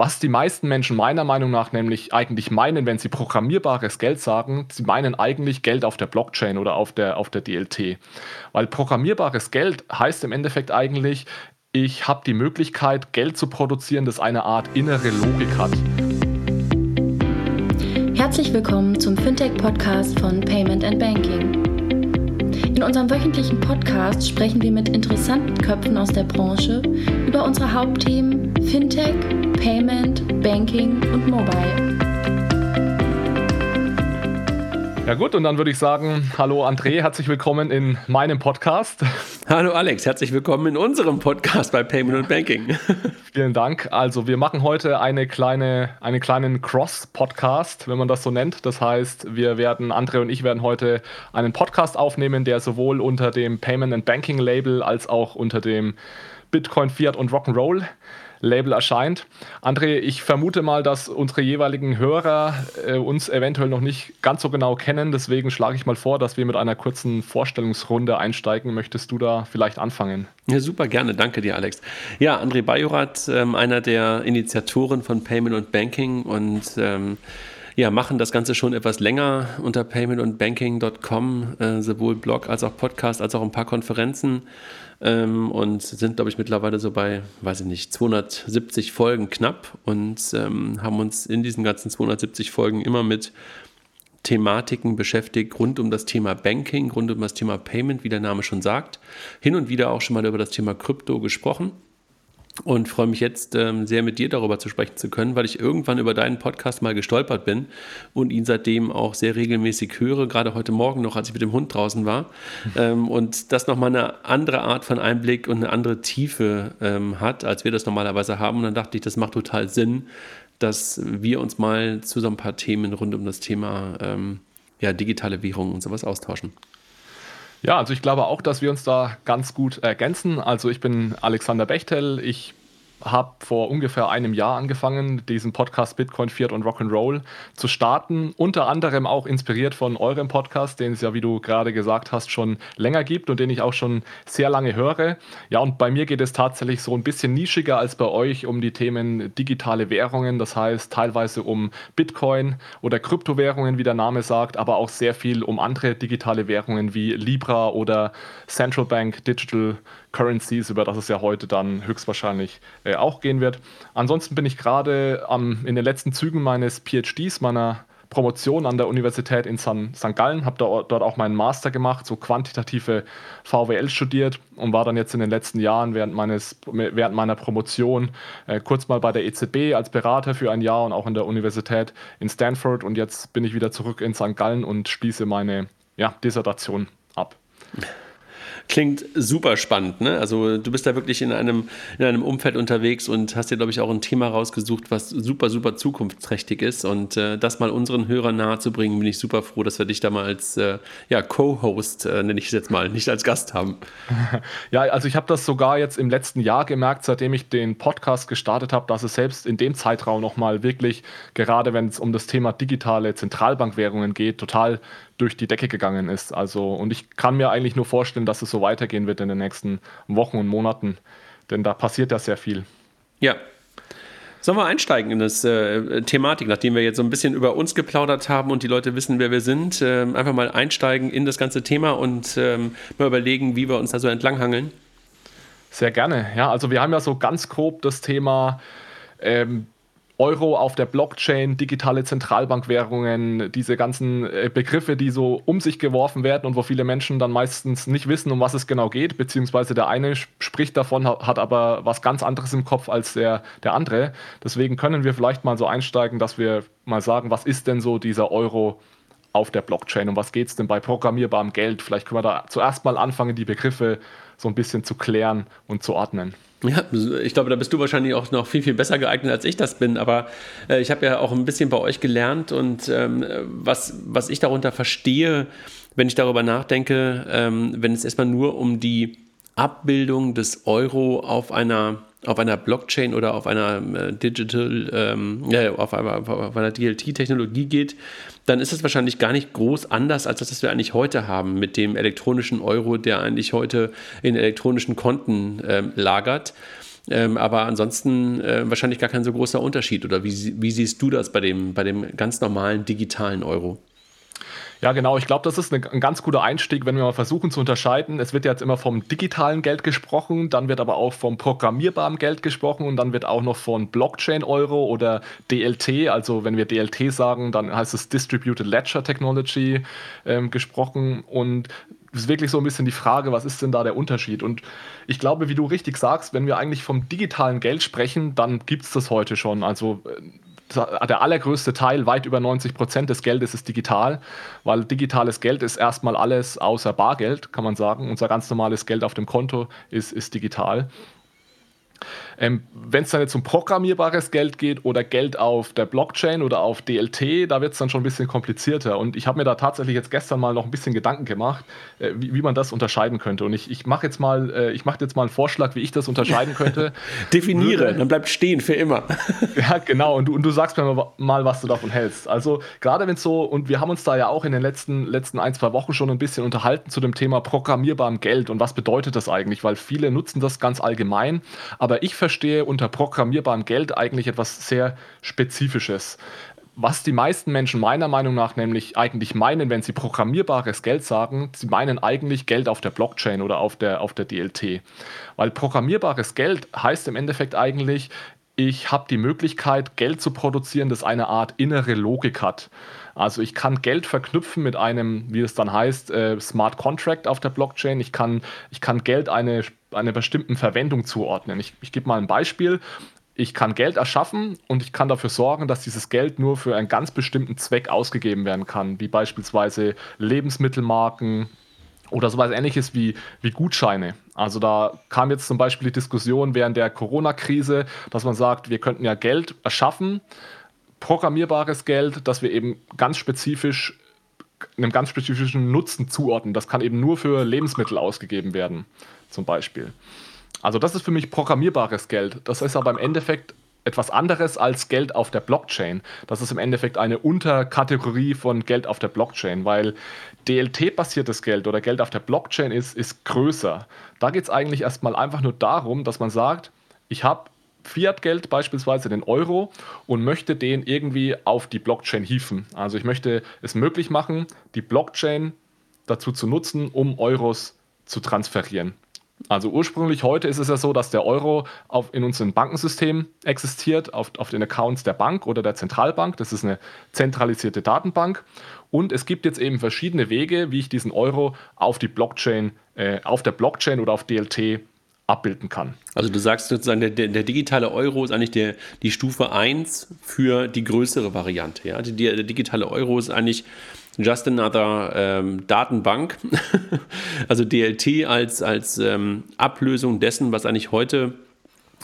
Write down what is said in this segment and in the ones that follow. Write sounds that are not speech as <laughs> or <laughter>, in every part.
was die meisten Menschen meiner Meinung nach nämlich eigentlich meinen, wenn sie programmierbares Geld sagen, sie meinen eigentlich Geld auf der Blockchain oder auf der, auf der DLT. Weil programmierbares Geld heißt im Endeffekt eigentlich, ich habe die Möglichkeit, Geld zu produzieren, das eine Art innere Logik hat. Herzlich willkommen zum Fintech-Podcast von Payment and Banking. In unserem wöchentlichen Podcast sprechen wir mit interessanten Köpfen aus der Branche über unsere Hauptthemen Fintech, Payment, Banking und Mobile. Ja gut, und dann würde ich sagen, hallo André, herzlich willkommen in meinem Podcast. Hallo Alex, herzlich willkommen in unserem Podcast bei Payment und Banking. <laughs> Vielen Dank. Also wir machen heute eine kleine, einen kleinen Cross-Podcast, wenn man das so nennt. Das heißt, wir werden, André und ich werden heute einen Podcast aufnehmen, der sowohl unter dem Payment and Banking Label als auch unter dem Bitcoin, Fiat und Rock'n'Roll Label erscheint. André, ich vermute mal, dass unsere jeweiligen Hörer äh, uns eventuell noch nicht ganz so genau kennen. Deswegen schlage ich mal vor, dass wir mit einer kurzen Vorstellungsrunde einsteigen. Möchtest du da vielleicht anfangen? Ja, super gerne. Danke dir, Alex. Ja, André Bajorat, ähm, einer der Initiatoren von Payment und Banking und ähm, ja, machen das Ganze schon etwas länger unter paymentundbanking.com, äh, sowohl Blog als auch Podcast, als auch ein paar Konferenzen ähm, und sind, glaube ich, mittlerweile so bei, weiß ich nicht, 270 Folgen knapp und ähm, haben uns in diesen ganzen 270 Folgen immer mit Thematiken beschäftigt rund um das Thema Banking, rund um das Thema Payment, wie der Name schon sagt. Hin und wieder auch schon mal über das Thema Krypto gesprochen und freue mich jetzt ähm, sehr mit dir darüber zu sprechen zu können, weil ich irgendwann über deinen Podcast mal gestolpert bin und ihn seitdem auch sehr regelmäßig höre, gerade heute Morgen noch, als ich mit dem Hund draußen war. Ähm, und das nochmal eine andere Art von Einblick und eine andere Tiefe ähm, hat, als wir das normalerweise haben. Und dann dachte ich, das macht total Sinn, dass wir uns mal zu so ein paar Themen rund um das Thema ähm, ja, digitale Währungen und sowas austauschen. Ja, also ich glaube auch, dass wir uns da ganz gut ergänzen. Also ich bin Alexander Bechtel, ich habe vor ungefähr einem Jahr angefangen, diesen Podcast Bitcoin, Fiat und Rock'n'Roll zu starten. Unter anderem auch inspiriert von eurem Podcast, den es ja, wie du gerade gesagt hast, schon länger gibt und den ich auch schon sehr lange höre. Ja, und bei mir geht es tatsächlich so ein bisschen nischiger als bei euch um die Themen digitale Währungen. Das heißt teilweise um Bitcoin oder Kryptowährungen, wie der Name sagt, aber auch sehr viel um andere digitale Währungen wie Libra oder Central Bank Digital Currencies, über das es ja heute dann höchstwahrscheinlich äh, auch gehen wird. Ansonsten bin ich gerade in den letzten Zügen meines PhDs, meiner Promotion an der Universität in St. Gallen, habe dort auch meinen Master gemacht, so quantitative VWL studiert und war dann jetzt in den letzten Jahren während, meines, während meiner Promotion äh, kurz mal bei der EZB als Berater für ein Jahr und auch an der Universität in Stanford und jetzt bin ich wieder zurück in St. Gallen und schließe meine ja, Dissertation ab. Klingt super spannend, ne? Also du bist da wirklich in einem, in einem Umfeld unterwegs und hast dir, glaube ich, auch ein Thema rausgesucht, was super, super zukunftsträchtig ist. Und äh, das mal unseren Hörern nahezubringen, bin ich super froh, dass wir dich da mal als äh, ja, Co-Host, äh, nenne ich es jetzt mal, nicht als Gast haben. <laughs> Ja, also ich habe das sogar jetzt im letzten Jahr gemerkt, seitdem ich den Podcast gestartet habe, dass es selbst in dem Zeitraum nochmal wirklich, gerade wenn es um das Thema digitale Zentralbankwährungen geht, total durch die Decke gegangen ist. Also, und ich kann mir eigentlich nur vorstellen, dass es so weitergehen wird in den nächsten Wochen und Monaten, denn da passiert ja sehr viel. Ja. Sollen wir einsteigen in das äh, Thematik, nachdem wir jetzt so ein bisschen über uns geplaudert haben und die Leute wissen, wer wir sind, äh, einfach mal einsteigen in das ganze Thema und ähm, mal überlegen, wie wir uns da so entlanghangeln? Sehr gerne. Ja, also wir haben ja so ganz grob das Thema ähm, Euro auf der Blockchain, digitale Zentralbankwährungen, diese ganzen äh, Begriffe, die so um sich geworfen werden und wo viele Menschen dann meistens nicht wissen, um was es genau geht, beziehungsweise der eine spricht davon, hat aber was ganz anderes im Kopf als der, der andere. Deswegen können wir vielleicht mal so einsteigen, dass wir mal sagen, was ist denn so dieser Euro auf der Blockchain und was geht es denn bei programmierbarem Geld? Vielleicht können wir da zuerst mal anfangen, die Begriffe so ein bisschen zu klären und zu ordnen. Ja, ich glaube, da bist du wahrscheinlich auch noch viel, viel besser geeignet, als ich das bin. Aber äh, ich habe ja auch ein bisschen bei euch gelernt und ähm, was, was ich darunter verstehe, wenn ich darüber nachdenke, ähm, wenn es erstmal nur um die Abbildung des Euro auf einer auf einer Blockchain oder auf einer äh, Digital, ähm, ja, auf, auf, auf einer DLT-Technologie geht, dann ist es wahrscheinlich gar nicht groß anders als das, was wir eigentlich heute haben mit dem elektronischen Euro, der eigentlich heute in elektronischen Konten ähm, lagert. Ähm, aber ansonsten äh, wahrscheinlich gar kein so großer Unterschied. Oder wie, wie siehst du das bei dem, bei dem ganz normalen digitalen Euro? Ja, genau. Ich glaube, das ist eine, ein ganz guter Einstieg, wenn wir mal versuchen zu unterscheiden. Es wird jetzt immer vom digitalen Geld gesprochen, dann wird aber auch vom programmierbaren Geld gesprochen und dann wird auch noch von Blockchain-Euro oder DLT, also wenn wir DLT sagen, dann heißt es Distributed Ledger Technology ähm, gesprochen und es ist wirklich so ein bisschen die Frage, was ist denn da der Unterschied? Und ich glaube, wie du richtig sagst, wenn wir eigentlich vom digitalen Geld sprechen, dann gibt es das heute schon. Also äh, der allergrößte Teil, weit über 90 Prozent des Geldes ist digital, weil digitales Geld ist erstmal alles außer Bargeld, kann man sagen. Unser ganz normales Geld auf dem Konto ist, ist digital. Ähm, Wenn es dann jetzt um programmierbares Geld geht oder Geld auf der Blockchain oder auf DLT, da wird es dann schon ein bisschen komplizierter. Und ich habe mir da tatsächlich jetzt gestern mal noch ein bisschen Gedanken gemacht, äh, wie, wie, man das unterscheiden könnte. Und ich, ich mache jetzt, mal, äh, mach jetzt mal einen Vorschlag, wie ich das unterscheiden könnte. <laughs> Definiere, dann bleibt stehen für immer. <laughs> ja, genau. Und du, und du sagst mir mal, was du davon hältst. Also gerade wenn es so, und wir haben uns da ja auch in den letzten, letzten ein, zwei Wochen schon ein bisschen unterhalten zu dem Thema programmierbarem Geld und was bedeutet das eigentlich, weil viele nutzen das ganz allgemein. Aber ich verstehe verstehe unter programmierbarem Geld eigentlich etwas sehr Spezifisches. Was die meisten Menschen meiner Meinung nach nämlich eigentlich meinen, wenn sie programmierbares Geld sagen, sie meinen eigentlich Geld auf der Blockchain oder auf der, auf der DLT. Weil programmierbares Geld heißt im Endeffekt eigentlich, ich habe die Möglichkeit, Geld zu produzieren, das eine Art innere Logik hat. Also ich kann Geld verknüpfen mit einem, wie es dann heißt, äh, Smart Contract auf der Blockchain. Ich kann, ich kann Geld eine einer bestimmten Verwendung zuordnen. Ich, ich gebe mal ein Beispiel. Ich kann Geld erschaffen und ich kann dafür sorgen, dass dieses Geld nur für einen ganz bestimmten Zweck ausgegeben werden kann, wie beispielsweise Lebensmittelmarken, oder sowas ähnliches wie, wie Gutscheine. Also da kam jetzt zum Beispiel die Diskussion während der Corona-Krise, dass man sagt, wir könnten ja Geld erschaffen, programmierbares Geld, das wir eben ganz spezifisch einem ganz spezifischen Nutzen zuordnen. Das kann eben nur für Lebensmittel ausgegeben werden zum Beispiel. Also das ist für mich programmierbares Geld. Das ist aber im Endeffekt etwas anderes als Geld auf der Blockchain. Das ist im Endeffekt eine Unterkategorie von Geld auf der Blockchain, weil DLT-basiertes Geld oder Geld auf der Blockchain ist, ist größer. Da geht es eigentlich erstmal einfach nur darum, dass man sagt, ich habe Fiat-Geld, beispielsweise den Euro, und möchte den irgendwie auf die Blockchain hieven. Also ich möchte es möglich machen, die Blockchain dazu zu nutzen, um Euros zu transferieren. Also ursprünglich heute ist es ja so, dass der Euro auf, in unserem Bankensystem existiert, auf, auf den Accounts der Bank oder der Zentralbank. Das ist eine zentralisierte Datenbank. Und es gibt jetzt eben verschiedene Wege, wie ich diesen Euro auf die Blockchain, äh, auf der Blockchain oder auf DLT abbilden kann. Also du sagst sozusagen, der, der digitale Euro ist eigentlich der, die Stufe 1 für die größere Variante. Ja? Die, der digitale Euro ist eigentlich just another ähm, Datenbank, <laughs> also DLT als, als ähm, Ablösung dessen, was eigentlich heute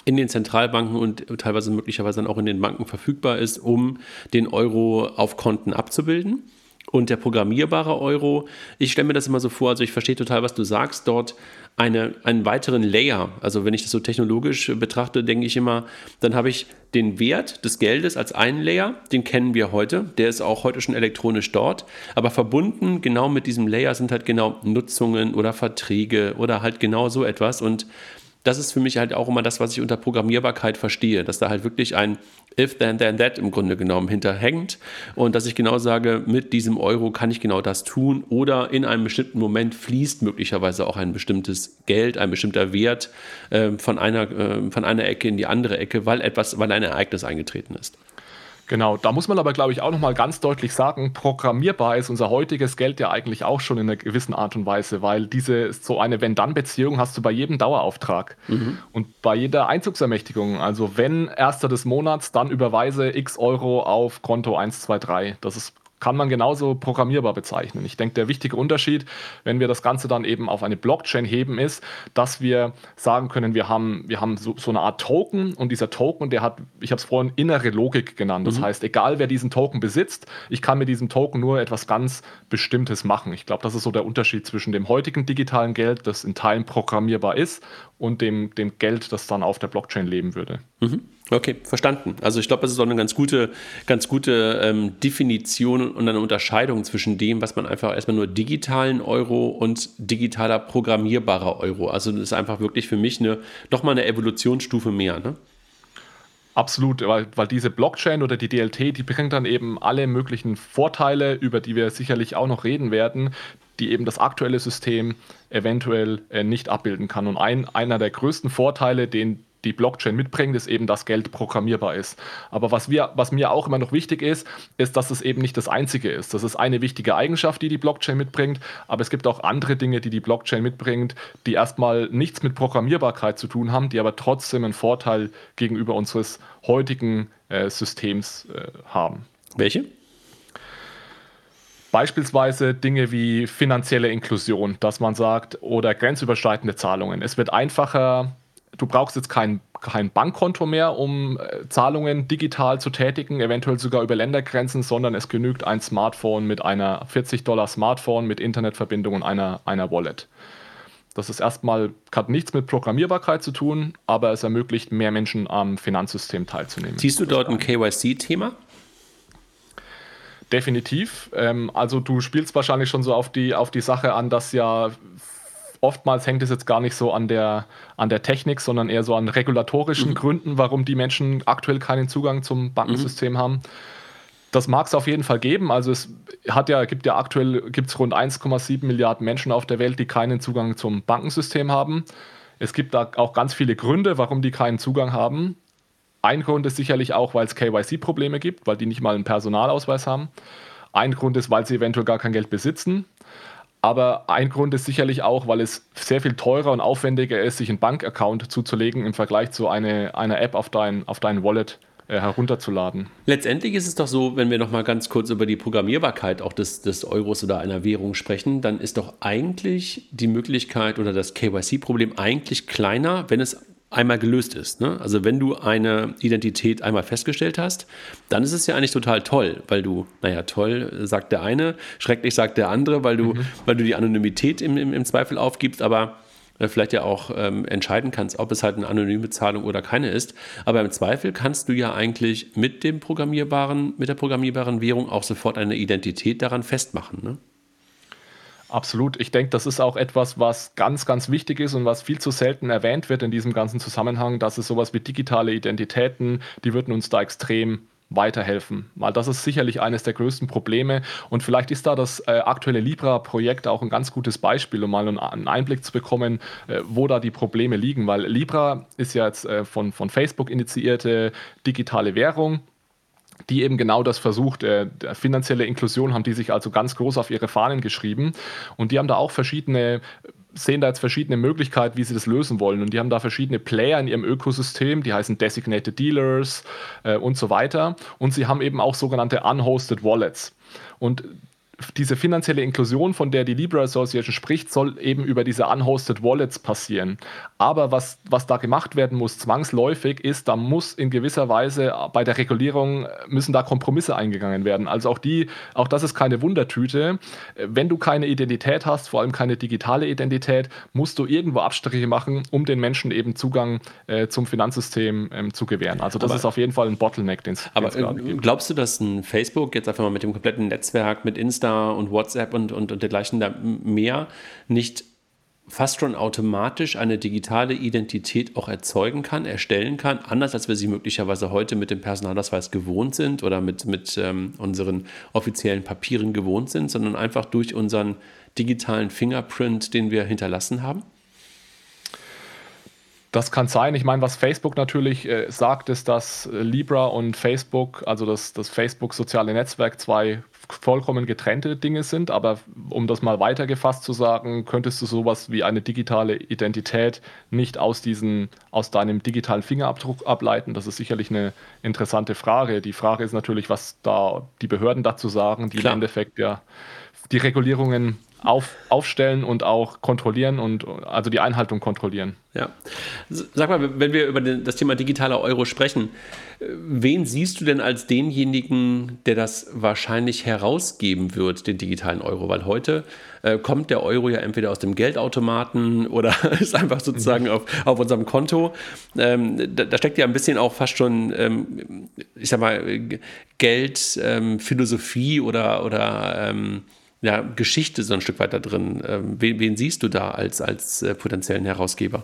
in den Zentralbanken und teilweise möglicherweise dann auch in den Banken verfügbar ist, um den Euro auf Konten abzubilden. Und der programmierbare Euro, ich stelle mir das immer so vor, also ich verstehe total, was du sagst, dort eine, einen weiteren Layer. Also wenn ich das so technologisch betrachte, denke ich immer, dann habe ich den Wert des Geldes als einen Layer, den kennen wir heute, der ist auch heute schon elektronisch dort, aber verbunden genau mit diesem Layer sind halt genau Nutzungen oder Verträge oder halt genau so etwas. Und das ist für mich halt auch immer das, was ich unter Programmierbarkeit verstehe, dass da halt wirklich ein if, then, then, that im Grunde genommen hinterhängt und dass ich genau sage, mit diesem Euro kann ich genau das tun oder in einem bestimmten Moment fließt möglicherweise auch ein bestimmtes Geld, ein bestimmter Wert äh, von, einer, äh, von einer Ecke in die andere Ecke, weil etwas, weil ein Ereignis eingetreten ist. Genau, da muss man aber, glaube ich, auch nochmal ganz deutlich sagen, programmierbar ist unser heutiges Geld ja eigentlich auch schon in einer gewissen Art und Weise, weil diese so eine Wenn-Dann-Beziehung hast du bei jedem Dauerauftrag mhm. und bei jeder Einzugsermächtigung. Also wenn erster des Monats, dann überweise x Euro auf Konto 123. Das ist kann man genauso programmierbar bezeichnen. Ich denke, der wichtige Unterschied, wenn wir das Ganze dann eben auf eine Blockchain heben, ist, dass wir sagen können, wir haben, wir haben so, so eine Art Token und dieser Token, der hat, ich habe es vorhin innere Logik genannt. Das mhm. heißt, egal wer diesen Token besitzt, ich kann mit diesem Token nur etwas ganz Bestimmtes machen. Ich glaube, das ist so der Unterschied zwischen dem heutigen digitalen Geld, das in Teilen programmierbar ist, und dem, dem Geld, das dann auf der Blockchain leben würde. Mhm. Okay, verstanden. Also ich glaube, das ist auch eine ganz gute, ganz gute ähm, Definition und eine Unterscheidung zwischen dem, was man einfach erstmal nur digitalen Euro und digitaler programmierbarer Euro. Also das ist einfach wirklich für mich eine, nochmal eine Evolutionsstufe mehr. Ne? Absolut, weil, weil diese Blockchain oder die DLT, die bringt dann eben alle möglichen Vorteile, über die wir sicherlich auch noch reden werden, die eben das aktuelle System eventuell äh, nicht abbilden kann. Und ein, einer der größten Vorteile, den die Blockchain mitbringt, ist eben, dass Geld programmierbar ist. Aber was, wir, was mir auch immer noch wichtig ist, ist, dass es eben nicht das Einzige ist. Das ist eine wichtige Eigenschaft, die die Blockchain mitbringt, aber es gibt auch andere Dinge, die die Blockchain mitbringt, die erstmal nichts mit Programmierbarkeit zu tun haben, die aber trotzdem einen Vorteil gegenüber unseres heutigen äh, Systems äh, haben. Welche? Beispielsweise Dinge wie finanzielle Inklusion, dass man sagt, oder grenzüberschreitende Zahlungen. Es wird einfacher, du brauchst jetzt kein, kein Bankkonto mehr, um äh, Zahlungen digital zu tätigen, eventuell sogar über Ländergrenzen, sondern es genügt ein Smartphone mit einer 40 Dollar Smartphone mit Internetverbindung und einer, einer Wallet. Das ist erstmal, hat nichts mit Programmierbarkeit zu tun, aber es ermöglicht mehr Menschen am Finanzsystem teilzunehmen. Siehst du dort ein KYC-Thema? Definitiv. Ähm, also du spielst wahrscheinlich schon so auf die, auf die Sache an, dass ja oftmals hängt es jetzt gar nicht so an der, an der Technik, sondern eher so an regulatorischen mhm. Gründen, warum die Menschen aktuell keinen Zugang zum Bankensystem mhm. haben. Das mag es auf jeden Fall geben. Also es hat ja, gibt ja aktuell gibt's rund 1,7 Milliarden Menschen auf der Welt, die keinen Zugang zum Bankensystem haben. Es gibt da auch ganz viele Gründe, warum die keinen Zugang haben. Ein Grund ist sicherlich auch, weil es KYC-Probleme gibt, weil die nicht mal einen Personalausweis haben. Ein Grund ist, weil sie eventuell gar kein Geld besitzen. Aber ein Grund ist sicherlich auch, weil es sehr viel teurer und aufwendiger ist, sich einen Bankaccount zuzulegen im Vergleich zu eine, einer App auf dein, auf dein Wallet äh, herunterzuladen. Letztendlich ist es doch so, wenn wir noch mal ganz kurz über die Programmierbarkeit auch des, des Euros oder einer Währung sprechen, dann ist doch eigentlich die Möglichkeit oder das KYC-Problem eigentlich kleiner, wenn es einmal gelöst ist. Ne? Also wenn du eine Identität einmal festgestellt hast, dann ist es ja eigentlich total toll, weil du, naja, toll sagt der eine, schrecklich sagt der andere, weil du, mhm. weil du die Anonymität im, im, im Zweifel aufgibst, aber äh, vielleicht ja auch ähm, entscheiden kannst, ob es halt eine anonyme Zahlung oder keine ist. Aber im Zweifel kannst du ja eigentlich mit dem programmierbaren, mit der programmierbaren Währung auch sofort eine Identität daran festmachen. Ne? Absolut. Ich denke, das ist auch etwas, was ganz, ganz wichtig ist und was viel zu selten erwähnt wird in diesem ganzen Zusammenhang, dass es sowas wie digitale Identitäten, die würden uns da extrem weiterhelfen. Weil das ist sicherlich eines der größten Probleme. Und vielleicht ist da das äh, aktuelle Libra-Projekt auch ein ganz gutes Beispiel, um mal einen Einblick zu bekommen, äh, wo da die Probleme liegen. Weil Libra ist ja jetzt äh, von, von Facebook initiierte digitale Währung die eben genau das versucht. Äh, finanzielle Inklusion haben die sich also ganz groß auf ihre Fahnen geschrieben. Und die haben da auch verschiedene sehen da jetzt verschiedene Möglichkeiten, wie sie das lösen wollen. Und die haben da verschiedene Player in ihrem Ökosystem, die heißen Designated Dealers äh, und so weiter. Und sie haben eben auch sogenannte Unhosted Wallets. Und diese finanzielle Inklusion, von der die Libra Association spricht, soll eben über diese unhosted Wallets passieren. Aber was, was da gemacht werden muss, zwangsläufig, ist, da muss in gewisser Weise bei der Regulierung müssen da Kompromisse eingegangen werden. Also auch die, auch das ist keine Wundertüte. Wenn du keine Identität hast, vor allem keine digitale Identität, musst du irgendwo Abstriche machen, um den Menschen eben Zugang äh, zum Finanzsystem ähm, zu gewähren. Also das aber, ist auf jeden Fall ein Bottleneck, den es Aber äh, glaubst du, dass ein Facebook jetzt einfach mal mit dem kompletten Netzwerk, mit Insta Insta und WhatsApp und, und, und dergleichen mehr nicht fast schon automatisch eine digitale Identität auch erzeugen kann, erstellen kann, anders als wir sie möglicherweise heute mit dem Personalausweis gewohnt sind oder mit, mit ähm, unseren offiziellen Papieren gewohnt sind, sondern einfach durch unseren digitalen Fingerprint, den wir hinterlassen haben? Das kann sein. Ich meine, was Facebook natürlich äh, sagt, ist, dass Libra und Facebook, also das, das Facebook-soziale Netzwerk, zwei vollkommen getrennte Dinge sind. Aber um das mal weitergefasst zu sagen, könntest du sowas wie eine digitale Identität nicht aus, diesen, aus deinem digitalen Fingerabdruck ableiten? Das ist sicherlich eine interessante Frage. Die Frage ist natürlich, was da die Behörden dazu sagen, die Klar. im Endeffekt ja die Regulierungen auf, aufstellen und auch kontrollieren und also die Einhaltung kontrollieren. Ja. Sag mal, wenn wir über das Thema digitaler Euro sprechen, wen siehst du denn als denjenigen, der das wahrscheinlich herausgeben wird, den digitalen Euro? Weil heute äh, kommt der Euro ja entweder aus dem Geldautomaten <laughs> oder <laughs> ist einfach sozusagen auf, auf unserem Konto. Ähm, da, da, steckt ja ein bisschen auch fast schon, ähm, ich sag mal, Geld, ähm, oder, oder ähm, ja, Geschichte so ein Stück weiter drin. Ähm, wen, wen, siehst du da als, als äh, potenziellen Herausgeber?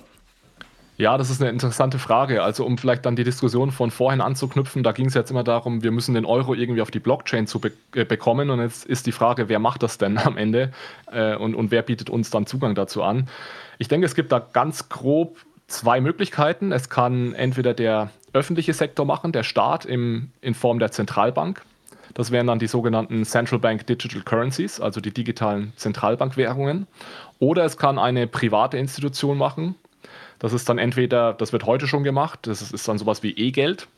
Ja, das ist eine interessante Frage. Also um vielleicht dann die Diskussion von vorhin anzuknüpfen, da ging es jetzt immer darum, wir müssen den Euro irgendwie auf die Blockchain zu be äh, bekommen. Und jetzt ist die Frage, wer macht das denn <laughs> am Ende äh, und, und wer bietet uns dann Zugang dazu an? Ich denke, es gibt da ganz grob zwei Möglichkeiten. Es kann entweder der öffentliche Sektor machen, der Staat im, in Form der Zentralbank. Das wären dann die sogenannten Central Bank Digital Currencies, also die digitalen Zentralbankwährungen. Oder es kann eine private Institution machen. Das ist dann entweder, das wird heute schon gemacht, das ist, dann sowas wie E-Geld.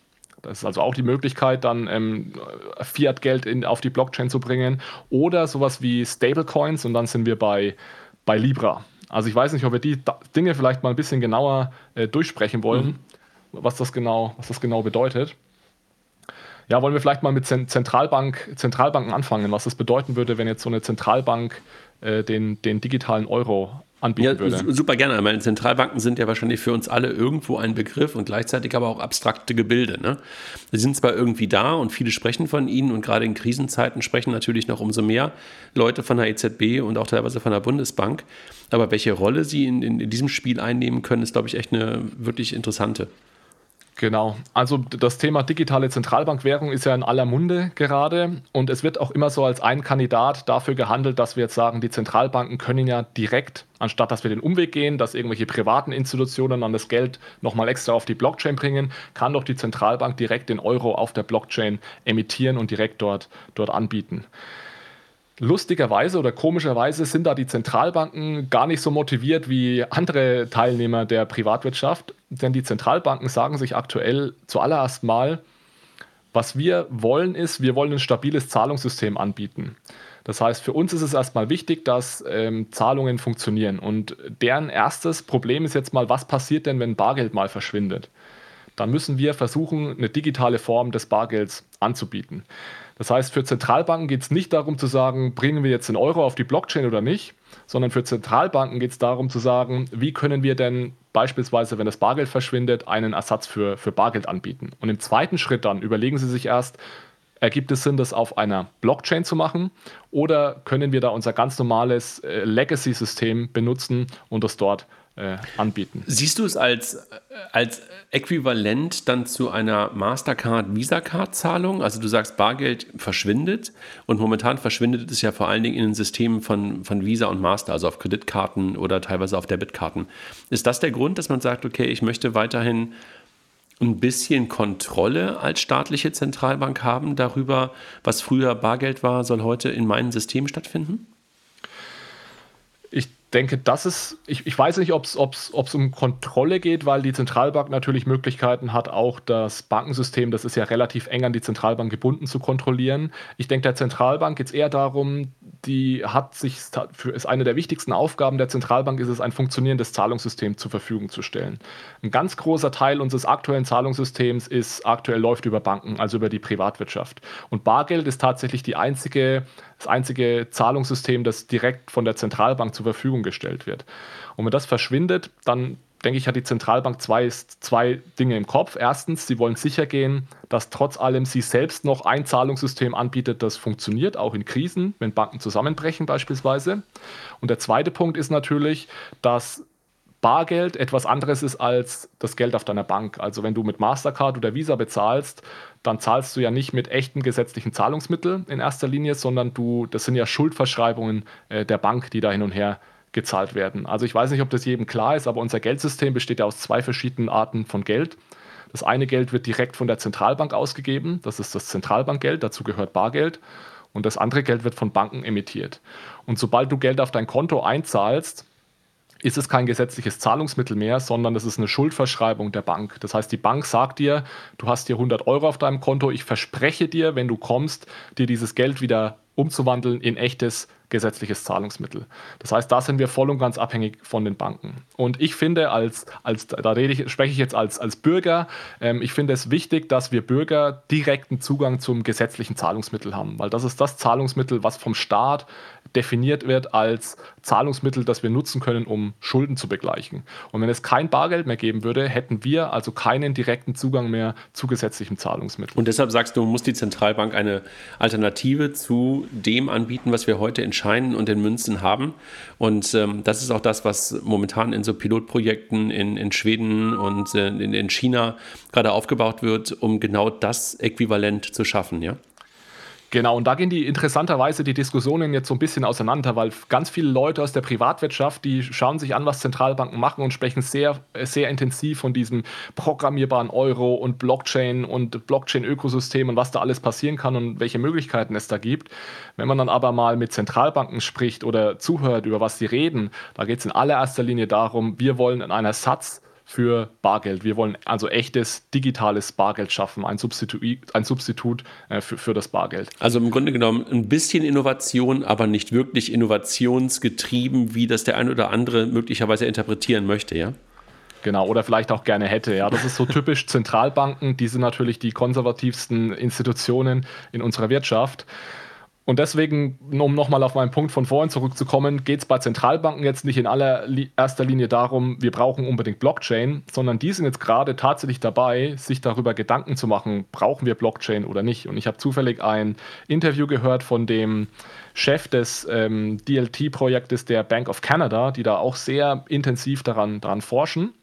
Das ist also auch die Möglichkeit, dann ähm, Fiat-Geld auf die Blockchain zu bringen. Oder sowas wie Stablecoins und dann sind wir bei, bei Libra. Also ich weiß nicht, ob wir die Dinge vielleicht mal ein bisschen genauer äh, durchsprechen wollen, mhm. was, das genau, was das genau bedeutet. Ja, wollen wir vielleicht mal mit Zentralbank, Zentralbanken anfangen, was das bedeuten würde, wenn jetzt so eine Zentralbank äh, den, den digitalen Euro anbieten ja, würde. Super gerne. Meine Zentralbanken sind ja wahrscheinlich für uns alle irgendwo ein Begriff und gleichzeitig aber auch abstrakte Gebilde. Ne? Sie sind zwar irgendwie da und viele sprechen von ihnen und gerade in Krisenzeiten sprechen natürlich noch umso mehr Leute von der EZB und auch teilweise von der Bundesbank. Aber welche Rolle sie in, in, in diesem Spiel einnehmen können, ist, glaube ich, echt eine wirklich interessante. Genau. Also das Thema digitale Zentralbankwährung ist ja in aller Munde gerade und es wird auch immer so als ein Kandidat dafür gehandelt, dass wir jetzt sagen, die Zentralbanken können ja direkt, anstatt dass wir den Umweg gehen, dass irgendwelche privaten Institutionen dann das Geld nochmal extra auf die Blockchain bringen, kann doch die Zentralbank direkt den Euro auf der Blockchain emittieren und direkt dort, dort anbieten. Lustigerweise oder komischerweise sind da die Zentralbanken gar nicht so motiviert wie andere Teilnehmer der Privatwirtschaft, denn die Zentralbanken sagen sich aktuell zuallererst mal, was wir wollen ist, wir wollen ein stabiles Zahlungssystem anbieten. Das heißt, für uns ist es erstmal wichtig, dass ähm, Zahlungen funktionieren. Und deren erstes Problem ist jetzt mal, was passiert denn, wenn Bargeld mal verschwindet? Dann müssen wir versuchen, eine digitale Form des Bargelds anzubieten. Das heißt, für Zentralbanken geht es nicht darum zu sagen, bringen wir jetzt den Euro auf die Blockchain oder nicht, sondern für Zentralbanken geht es darum zu sagen, wie können wir denn beispielsweise, wenn das Bargeld verschwindet, einen Ersatz für, für Bargeld anbieten. Und im zweiten Schritt dann überlegen Sie sich erst, ergibt es Sinn, das auf einer Blockchain zu machen oder können wir da unser ganz normales äh, Legacy-System benutzen und das dort äh, anbieten. Siehst du es als, äh, als äquivalent dann zu einer Mastercard, Visa-Card-Zahlung? Also du sagst, Bargeld verschwindet und momentan verschwindet es ja vor allen Dingen in den Systemen von, von Visa und Master, also auf Kreditkarten oder teilweise auf Debitkarten. Ist das der Grund, dass man sagt, okay, ich möchte weiterhin ein bisschen Kontrolle als staatliche Zentralbank haben darüber, was früher Bargeld war, soll heute in meinem System stattfinden? Denke, das ist, ich, ich weiß nicht, ob es um Kontrolle geht, weil die Zentralbank natürlich Möglichkeiten hat, auch das Bankensystem, das ist ja relativ eng an die Zentralbank gebunden, zu kontrollieren. Ich denke, der Zentralbank geht es eher darum, die hat sich, ist eine der wichtigsten Aufgaben der Zentralbank, ist es, ein funktionierendes Zahlungssystem zur Verfügung zu stellen. Ein ganz großer Teil unseres aktuellen Zahlungssystems ist aktuell läuft über Banken, also über die Privatwirtschaft. Und Bargeld ist tatsächlich die einzige das einzige Zahlungssystem, das direkt von der Zentralbank zur Verfügung gestellt wird. Und wenn das verschwindet, dann denke ich, hat die Zentralbank zwei, zwei Dinge im Kopf. Erstens, sie wollen sicher gehen, dass trotz allem sie selbst noch ein Zahlungssystem anbietet, das funktioniert, auch in Krisen, wenn Banken zusammenbrechen beispielsweise. Und der zweite Punkt ist natürlich, dass Bargeld etwas anderes ist als das Geld auf deiner Bank. Also wenn du mit Mastercard oder Visa bezahlst, dann zahlst du ja nicht mit echten gesetzlichen Zahlungsmitteln in erster Linie, sondern du, das sind ja Schuldverschreibungen äh, der Bank, die da hin und her gezahlt werden. Also ich weiß nicht, ob das jedem klar ist, aber unser Geldsystem besteht ja aus zwei verschiedenen Arten von Geld. Das eine Geld wird direkt von der Zentralbank ausgegeben, das ist das Zentralbankgeld, dazu gehört Bargeld. Und das andere Geld wird von Banken emittiert. Und sobald du Geld auf dein Konto einzahlst, ist es kein gesetzliches Zahlungsmittel mehr, sondern es ist eine Schuldverschreibung der Bank. Das heißt, die Bank sagt dir, du hast hier 100 Euro auf deinem Konto, ich verspreche dir, wenn du kommst, dir dieses Geld wieder umzuwandeln in echtes gesetzliches Zahlungsmittel. Das heißt, da sind wir voll und ganz abhängig von den Banken. Und ich finde, als, als da rede ich, spreche ich jetzt als, als Bürger, ähm, ich finde es wichtig, dass wir Bürger direkten Zugang zum gesetzlichen Zahlungsmittel haben, weil das ist das Zahlungsmittel, was vom Staat definiert wird als Zahlungsmittel, das wir nutzen können, um Schulden zu begleichen. Und wenn es kein Bargeld mehr geben würde, hätten wir also keinen direkten Zugang mehr zu gesetzlichem Zahlungsmittel. Und deshalb sagst du, muss die Zentralbank eine Alternative zu dem anbieten, was wir heute in Scheinen und in Münzen haben. Und ähm, das ist auch das, was momentan in so Pilotprojekten in, in Schweden und äh, in, in China gerade aufgebaut wird, um genau das Äquivalent zu schaffen, ja? Genau, und da gehen die interessanterweise die Diskussionen jetzt so ein bisschen auseinander, weil ganz viele Leute aus der Privatwirtschaft, die schauen sich an, was Zentralbanken machen und sprechen sehr, sehr intensiv von diesem programmierbaren Euro und Blockchain und Blockchain-Ökosystem und was da alles passieren kann und welche Möglichkeiten es da gibt. Wenn man dann aber mal mit Zentralbanken spricht oder zuhört, über was sie reden, da geht es in allererster Linie darum, wir wollen in einer Satz für Bargeld. Wir wollen also echtes digitales Bargeld schaffen, ein Substitut, ein Substitut äh, für, für das Bargeld. Also im Grunde genommen ein bisschen Innovation, aber nicht wirklich innovationsgetrieben, wie das der ein oder andere möglicherweise interpretieren möchte, ja? Genau, oder vielleicht auch gerne hätte. Ja, das ist so typisch Zentralbanken. Die sind natürlich die konservativsten Institutionen in unserer Wirtschaft. Und deswegen, um nochmal auf meinen Punkt von vorhin zurückzukommen, geht es bei Zentralbanken jetzt nicht in allererster Linie darum, wir brauchen unbedingt Blockchain, sondern die sind jetzt gerade tatsächlich dabei, sich darüber Gedanken zu machen, brauchen wir Blockchain oder nicht. Und ich habe zufällig ein Interview gehört von dem Chef des ähm, DLT-Projektes der Bank of Canada, die da auch sehr intensiv daran, daran forschen.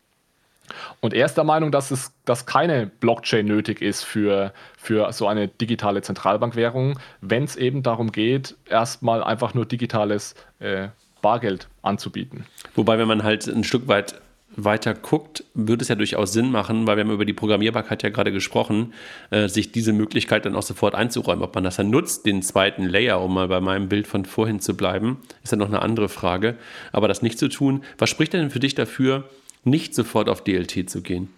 Und er ist der Meinung, dass es dass keine Blockchain nötig ist für, für so eine digitale Zentralbankwährung, wenn es eben darum geht, erstmal einfach nur digitales äh, Bargeld anzubieten. Wobei, wenn man halt ein Stück weit weiter guckt, würde es ja durchaus Sinn machen, weil wir haben über die Programmierbarkeit ja gerade gesprochen, äh, sich diese Möglichkeit dann auch sofort einzuräumen. Ob man das dann nutzt, den zweiten Layer, um mal bei meinem Bild von vorhin zu bleiben, ist ja noch eine andere Frage. Aber das nicht zu tun, was spricht denn für dich dafür, nicht sofort auf DLT zu gehen?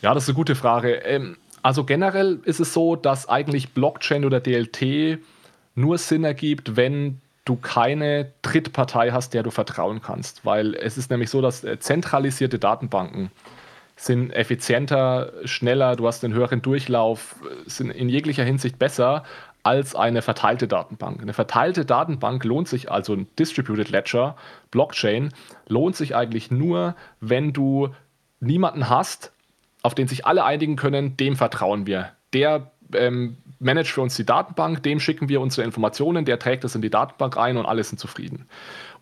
Ja, das ist eine gute Frage. Ähm, also generell ist es so, dass eigentlich Blockchain oder DLT nur Sinn ergibt, wenn du keine Drittpartei hast, der du vertrauen kannst. Weil es ist nämlich so, dass äh, zentralisierte Datenbanken sind effizienter, schneller, du hast einen höheren Durchlauf, sind in jeglicher Hinsicht besser als eine verteilte Datenbank. Eine verteilte Datenbank lohnt sich, also ein Distributed Ledger, Blockchain, lohnt sich eigentlich nur, wenn du niemanden hast, auf den sich alle einigen können, dem vertrauen wir. Der ähm, managt für uns die Datenbank, dem schicken wir unsere Informationen, der trägt das in die Datenbank ein und alle sind zufrieden.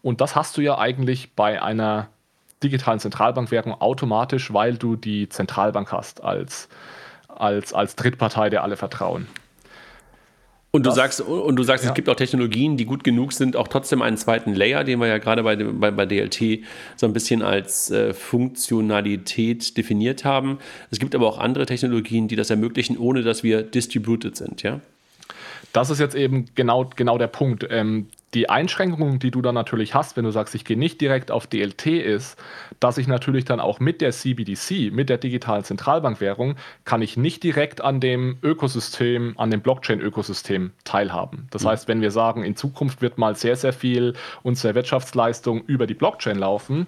Und das hast du ja eigentlich bei einer digitalen Zentralbankwährung automatisch, weil du die Zentralbank hast als, als, als Drittpartei, der alle vertrauen. Und du das, sagst, und du sagst, ja. es gibt auch Technologien, die gut genug sind, auch trotzdem einen zweiten Layer, den wir ja gerade bei, bei, bei DLT so ein bisschen als äh, Funktionalität definiert haben. Es gibt aber auch andere Technologien, die das ermöglichen, ohne dass wir distributed sind, ja? Das ist jetzt eben genau, genau der Punkt. Ähm, die Einschränkung, die du dann natürlich hast, wenn du sagst, ich gehe nicht direkt auf DLT, ist, dass ich natürlich dann auch mit der CBDC, mit der digitalen Zentralbankwährung, kann ich nicht direkt an dem Ökosystem, an dem Blockchain-Ökosystem teilhaben. Das mhm. heißt, wenn wir sagen, in Zukunft wird mal sehr, sehr viel unserer Wirtschaftsleistung über die Blockchain laufen,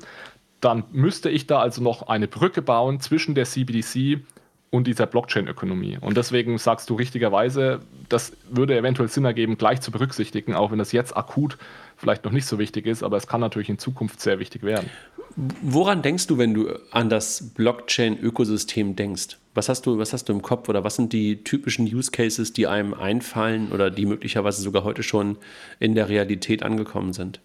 dann müsste ich da also noch eine Brücke bauen zwischen der CBDC und dieser Blockchain-Ökonomie. Und deswegen sagst du richtigerweise, das würde eventuell Sinn ergeben, gleich zu berücksichtigen, auch wenn das jetzt akut vielleicht noch nicht so wichtig ist, aber es kann natürlich in Zukunft sehr wichtig werden. Woran denkst du, wenn du an das Blockchain-Ökosystem denkst? Was hast, du, was hast du im Kopf oder was sind die typischen Use Cases, die einem einfallen oder die möglicherweise sogar heute schon in der Realität angekommen sind?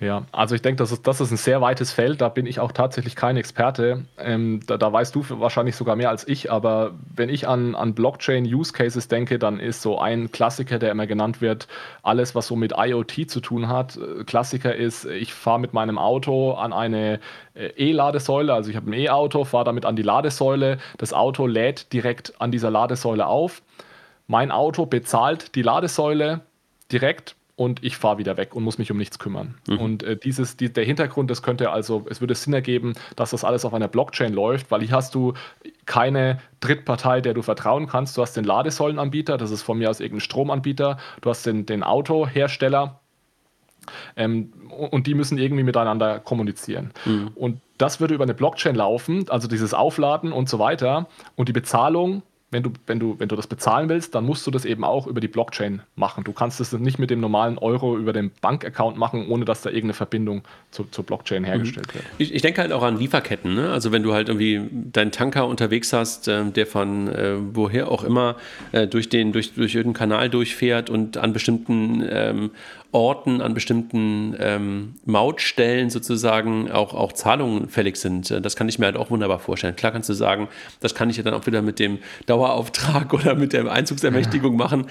Ja, also ich denke, das ist, das ist ein sehr weites Feld. Da bin ich auch tatsächlich kein Experte. Ähm, da, da, weißt du wahrscheinlich sogar mehr als ich. Aber wenn ich an, an Blockchain-Use-Cases denke, dann ist so ein Klassiker, der immer genannt wird, alles, was so mit IoT zu tun hat. Äh, Klassiker ist, ich fahre mit meinem Auto an eine äh, E-Ladesäule. Also ich habe ein E-Auto, fahre damit an die Ladesäule. Das Auto lädt direkt an dieser Ladesäule auf. Mein Auto bezahlt die Ladesäule direkt und ich fahre wieder weg und muss mich um nichts kümmern. Mhm. Und äh, dieses, die, der Hintergrund, das könnte also, es würde Sinn ergeben, dass das alles auf einer Blockchain läuft, weil hier hast du keine Drittpartei, der du vertrauen kannst. Du hast den Ladesäulenanbieter, das ist von mir aus irgendein Stromanbieter, du hast den, den Autohersteller, ähm, und die müssen irgendwie miteinander kommunizieren. Mhm. Und das würde über eine Blockchain laufen, also dieses Aufladen und so weiter. Und die Bezahlung wenn du, wenn, du, wenn du das bezahlen willst, dann musst du das eben auch über die Blockchain machen. Du kannst es nicht mit dem normalen Euro über den Bankaccount machen, ohne dass da irgendeine Verbindung zu, zur Blockchain hergestellt mhm. wird. Ich, ich, denke halt auch an Lieferketten. Ne? Also wenn du halt irgendwie deinen Tanker unterwegs hast, äh, der von äh, woher auch immer äh, durch, den, durch, durch irgendeinen Kanal durchfährt und an bestimmten ähm, Orten, an bestimmten ähm, Mautstellen sozusagen auch, auch Zahlungen fällig sind. Das kann ich mir halt auch wunderbar vorstellen. Klar kannst du sagen, das kann ich ja dann auch wieder mit dem Dauerauftrag <laughs> oder mit der Einzugsermächtigung machen.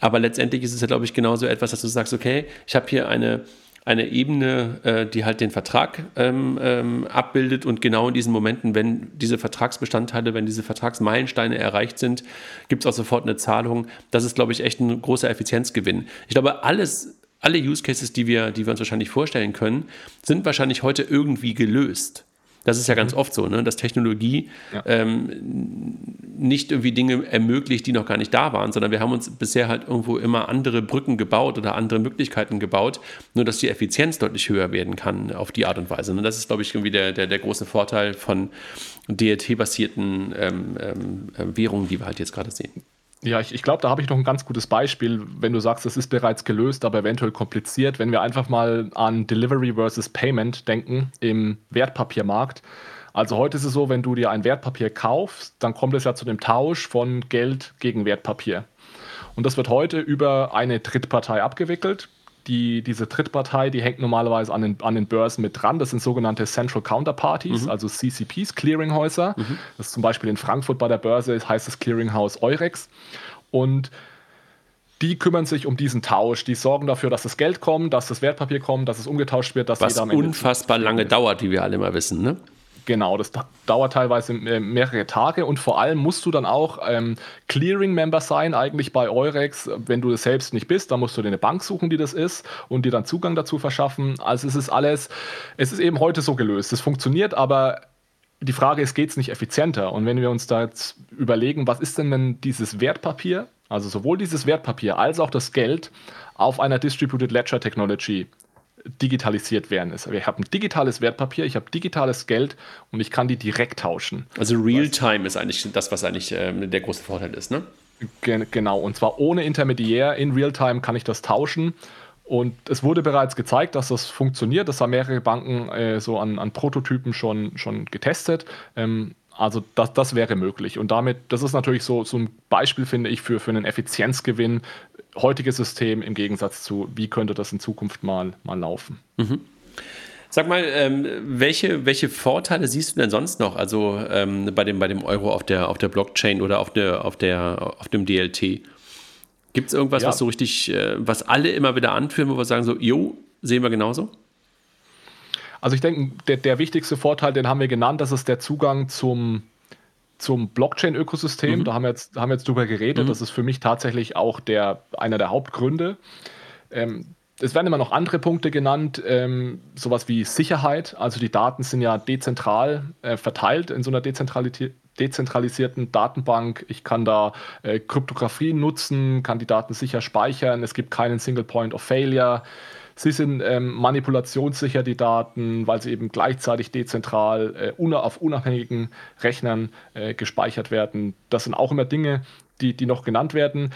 Aber letztendlich ist es ja, glaube ich, genauso etwas, dass du sagst, okay, ich habe hier eine, eine Ebene, äh, die halt den Vertrag ähm, ähm, abbildet und genau in diesen Momenten, wenn diese Vertragsbestandteile, wenn diese Vertragsmeilensteine erreicht sind, gibt es auch sofort eine Zahlung. Das ist, glaube ich, echt ein großer Effizienzgewinn. Ich glaube, alles alle Use Cases, die wir, die wir uns wahrscheinlich vorstellen können, sind wahrscheinlich heute irgendwie gelöst. Das ist ja ganz mhm. oft so, ne? dass Technologie ja. ähm, nicht irgendwie Dinge ermöglicht, die noch gar nicht da waren, sondern wir haben uns bisher halt irgendwo immer andere Brücken gebaut oder andere Möglichkeiten gebaut, nur dass die Effizienz deutlich höher werden kann auf die Art und Weise. Und das ist, glaube ich, irgendwie der, der, der große Vorteil von DLT-basierten ähm, ähm, Währungen, die wir halt jetzt gerade sehen. Ja, ich, ich glaube, da habe ich noch ein ganz gutes Beispiel, wenn du sagst, es ist bereits gelöst, aber eventuell kompliziert. Wenn wir einfach mal an Delivery versus Payment denken im Wertpapiermarkt. Also heute ist es so, wenn du dir ein Wertpapier kaufst, dann kommt es ja zu dem Tausch von Geld gegen Wertpapier. Und das wird heute über eine Drittpartei abgewickelt die, diese Drittpartei, die hängt normalerweise an den, an den Börsen mit dran. Das sind sogenannte Central Counterparties, mhm. also CCPs, Clearinghäuser. Mhm. Das ist zum Beispiel in Frankfurt bei der Börse, heißt das Clearinghouse Eurex. Und die kümmern sich um diesen Tausch. Die sorgen dafür, dass das Geld kommt, dass das Wertpapier kommt, dass es umgetauscht wird, dass Was jeder am Ende unfassbar lange dauert, wie wir alle mal wissen, ne? Genau, das dauert teilweise mehrere Tage und vor allem musst du dann auch ähm, Clearing-Member sein, eigentlich bei Eurex. Wenn du das selbst nicht bist, dann musst du dir eine Bank suchen, die das ist und dir dann Zugang dazu verschaffen. Also es ist alles, es ist eben heute so gelöst. Es funktioniert, aber die Frage ist, geht es nicht effizienter? Und wenn wir uns da jetzt überlegen, was ist denn denn dieses Wertpapier, also sowohl dieses Wertpapier als auch das Geld auf einer Distributed Ledger Technology digitalisiert werden ist. Ich habe ein digitales Wertpapier, ich habe digitales Geld und ich kann die direkt tauschen. Also Realtime ist eigentlich das, was eigentlich ähm, der große Vorteil ist, ne? Genau, und zwar ohne Intermediär. In Realtime kann ich das tauschen. Und es wurde bereits gezeigt, dass das funktioniert. Das haben mehrere Banken äh, so an, an, Prototypen schon, schon getestet. Ähm, also das, das wäre möglich. Und damit, das ist natürlich so, so ein Beispiel, finde ich, für, für einen Effizienzgewinn, heutige System im Gegensatz zu, wie könnte das in Zukunft mal, mal laufen. Mhm. Sag mal, ähm, welche, welche Vorteile siehst du denn sonst noch? Also ähm, bei, dem, bei dem Euro auf der, auf der Blockchain oder auf, der, auf, der, auf dem DLT? Gibt es irgendwas, ja. was so richtig, äh, was alle immer wieder anführen, wo wir sagen so, jo, sehen wir genauso? Also ich denke, der, der wichtigste Vorteil, den haben wir genannt, das ist der Zugang zum, zum Blockchain-Ökosystem. Mhm. Da haben wir jetzt, haben wir jetzt drüber geredet. Mhm. Das ist für mich tatsächlich auch der, einer der Hauptgründe. Ähm, es werden immer noch andere Punkte genannt, ähm, sowas wie Sicherheit. Also die Daten sind ja dezentral äh, verteilt in so einer dezentralisierten Datenbank. Ich kann da äh, Kryptographie nutzen, kann die Daten sicher speichern. Es gibt keinen Single Point of Failure. Sie sind ähm, manipulationssicher, die Daten, weil sie eben gleichzeitig dezentral äh, auf unabhängigen Rechnern äh, gespeichert werden. Das sind auch immer Dinge, die, die noch genannt werden.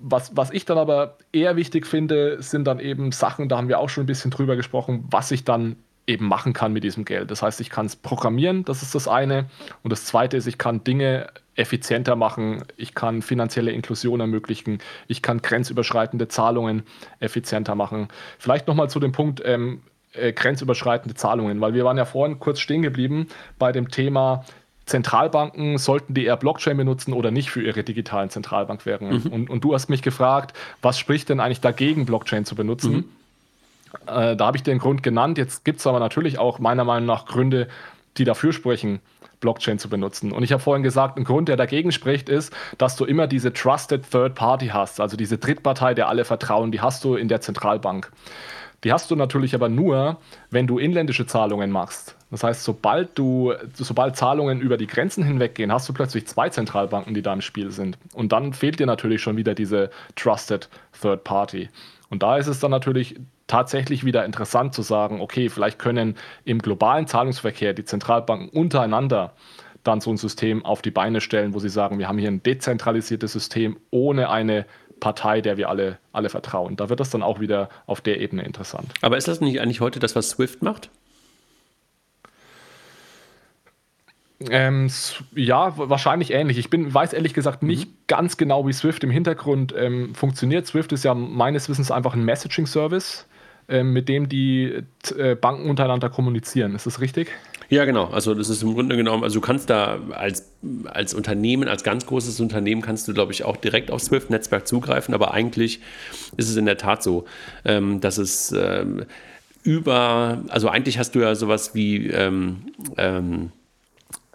Was, was ich dann aber eher wichtig finde, sind dann eben Sachen, da haben wir auch schon ein bisschen drüber gesprochen, was ich dann eben machen kann mit diesem Geld. Das heißt, ich kann es programmieren, das ist das eine. Und das zweite ist, ich kann Dinge effizienter machen, ich kann finanzielle Inklusion ermöglichen, ich kann grenzüberschreitende Zahlungen effizienter machen. Vielleicht nochmal zu dem Punkt ähm, äh, grenzüberschreitende Zahlungen, weil wir waren ja vorhin kurz stehen geblieben bei dem Thema Zentralbanken, sollten die eher Blockchain benutzen oder nicht für ihre digitalen Zentralbankwährungen. Mhm. Und, und, du hast mich gefragt, was spricht denn eigentlich dagegen, Blockchain zu benutzen? Mhm. Äh, da habe ich den Grund genannt. Jetzt gibt es aber natürlich auch meiner Meinung nach Gründe, die dafür sprechen, Blockchain zu benutzen. Und ich habe vorhin gesagt, ein Grund, der dagegen spricht, ist, dass du immer diese Trusted Third Party hast, also diese Drittpartei, der alle vertrauen, die hast du in der Zentralbank. Die hast du natürlich aber nur, wenn du inländische Zahlungen machst. Das heißt, sobald du, sobald Zahlungen über die Grenzen hinweggehen, hast du plötzlich zwei Zentralbanken, die da im Spiel sind. Und dann fehlt dir natürlich schon wieder diese Trusted Third Party. Und da ist es dann natürlich tatsächlich wieder interessant zu sagen, okay, vielleicht können im globalen Zahlungsverkehr die Zentralbanken untereinander dann so ein System auf die Beine stellen, wo sie sagen, wir haben hier ein dezentralisiertes System ohne eine Partei, der wir alle, alle vertrauen. Da wird das dann auch wieder auf der Ebene interessant. Aber ist das nicht eigentlich heute das, was SWIFT macht? Ähm, ja, wahrscheinlich ähnlich. Ich bin, weiß ehrlich gesagt nicht mhm. ganz genau, wie Swift im Hintergrund ähm, funktioniert. Swift ist ja meines Wissens einfach ein Messaging-Service, mit dem die äh, Banken untereinander kommunizieren. Ist das richtig? Ja, genau. Also das ist im Grunde genommen, also du kannst da als, als Unternehmen, als ganz großes Unternehmen, kannst du, glaube ich, auch direkt auf Swift-Netzwerk zugreifen, aber eigentlich ist es in der Tat so, ähm, dass es ähm, über, also eigentlich hast du ja sowas wie ähm, ähm,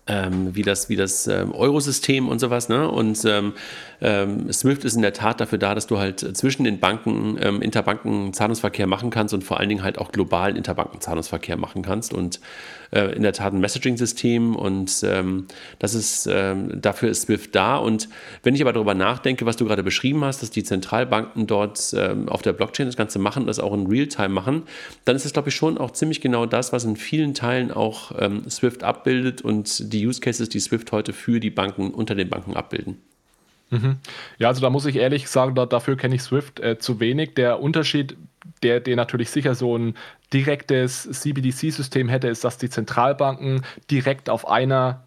ähm, wie das, wie das ähm, Eurosystem und sowas. Ne? Und ähm, ähm, Swift ist in der Tat dafür da, dass du halt zwischen den Banken ähm, Interbanken-Zahlungsverkehr machen kannst und vor allen Dingen halt auch globalen Interbanken-Zahlungsverkehr machen kannst. Und äh, in der Tat ein Messaging-System und ähm, das ist, ähm, dafür ist Swift da. Und wenn ich aber darüber nachdenke, was du gerade beschrieben hast, dass die Zentralbanken dort ähm, auf der Blockchain das Ganze machen und das auch in Realtime machen, dann ist das, glaube ich, schon auch ziemlich genau das, was in vielen Teilen auch ähm, Swift abbildet und die Use Cases, die Swift heute für die Banken unter den Banken abbilden. Mhm. Ja, also da muss ich ehrlich sagen, da, dafür kenne ich Swift äh, zu wenig. Der Unterschied, der, der natürlich sicher so ein direktes CBDC-System hätte, ist, dass die Zentralbanken direkt auf einer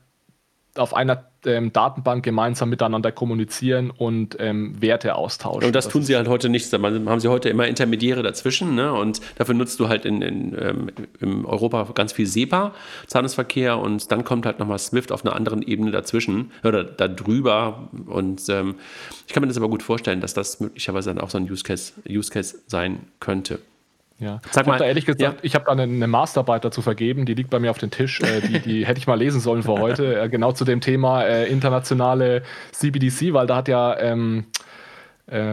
auf einer ähm, Datenbank gemeinsam miteinander kommunizieren und ähm, Werte austauschen. Und das, das tun sie halt heute nicht. Da haben sie heute immer Intermediäre dazwischen. Ne? Und dafür nutzt du halt in, in, ähm, in Europa ganz viel SEPA, Zahlungsverkehr. Und dann kommt halt nochmal SWIFT auf einer anderen Ebene dazwischen oder darüber. Und ähm, ich kann mir das aber gut vorstellen, dass das möglicherweise dann auch so ein Use Case, Use Case sein könnte. Ja. Sag mal, ich habe ehrlich gesagt, ja. ich habe da eine, eine, Masterarbeit dazu vergeben, die liegt bei mir auf dem Tisch. Äh, die, die <laughs> hätte ich mal lesen sollen für heute, äh, genau zu dem Thema äh, internationale CBDC, weil da hat ja ähm,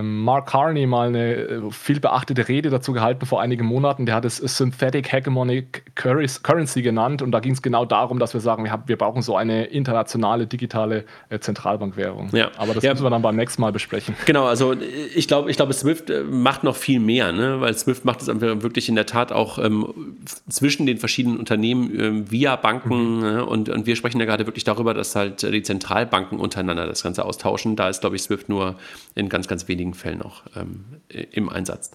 Mark Carney mal eine äh, viel beachtete Rede dazu gehalten vor einigen Monaten. Der hat es Synthetic Hegemonic Currency genannt und da ging es genau darum, dass wir sagen, wir, haben, wir brauchen so eine internationale digitale äh, Zentralbankwährung. Ja. Aber das ja. müssen wir dann beim nächsten Mal besprechen. Genau, also ich glaube, ich glaube, Swift äh, macht noch viel mehr, ne? weil Swift macht es wirklich in der Tat auch ähm, zwischen den verschiedenen Unternehmen ähm, via Banken mhm. ne? und, und wir sprechen ja gerade wirklich darüber, dass halt die Zentralbanken untereinander das Ganze austauschen. Da ist, glaube ich, Swift nur in ganz, ganz wenigen Fällen auch ähm, im Einsatz.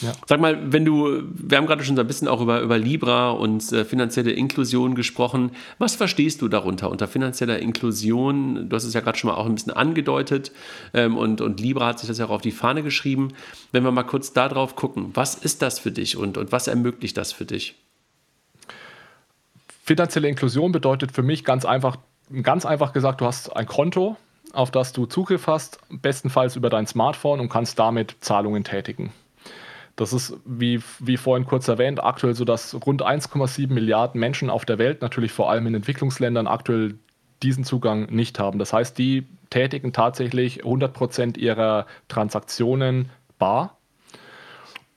Ja. Sag mal, wenn du, wir haben gerade schon so ein bisschen auch über, über Libra und äh, finanzielle Inklusion gesprochen. Was verstehst du darunter unter finanzieller Inklusion? Du hast es ja gerade schon mal auch ein bisschen angedeutet ähm, und, und Libra hat sich das ja auch auf die Fahne geschrieben. Wenn wir mal kurz darauf gucken, was ist das für dich und, und was ermöglicht das für dich? Finanzielle Inklusion bedeutet für mich ganz einfach, ganz einfach gesagt, du hast ein Konto, auf das du Zugriff hast, bestenfalls über dein Smartphone und kannst damit Zahlungen tätigen. Das ist, wie, wie vorhin kurz erwähnt, aktuell so, dass rund 1,7 Milliarden Menschen auf der Welt, natürlich vor allem in Entwicklungsländern, aktuell diesen Zugang nicht haben. Das heißt, die tätigen tatsächlich 100 Prozent ihrer Transaktionen bar.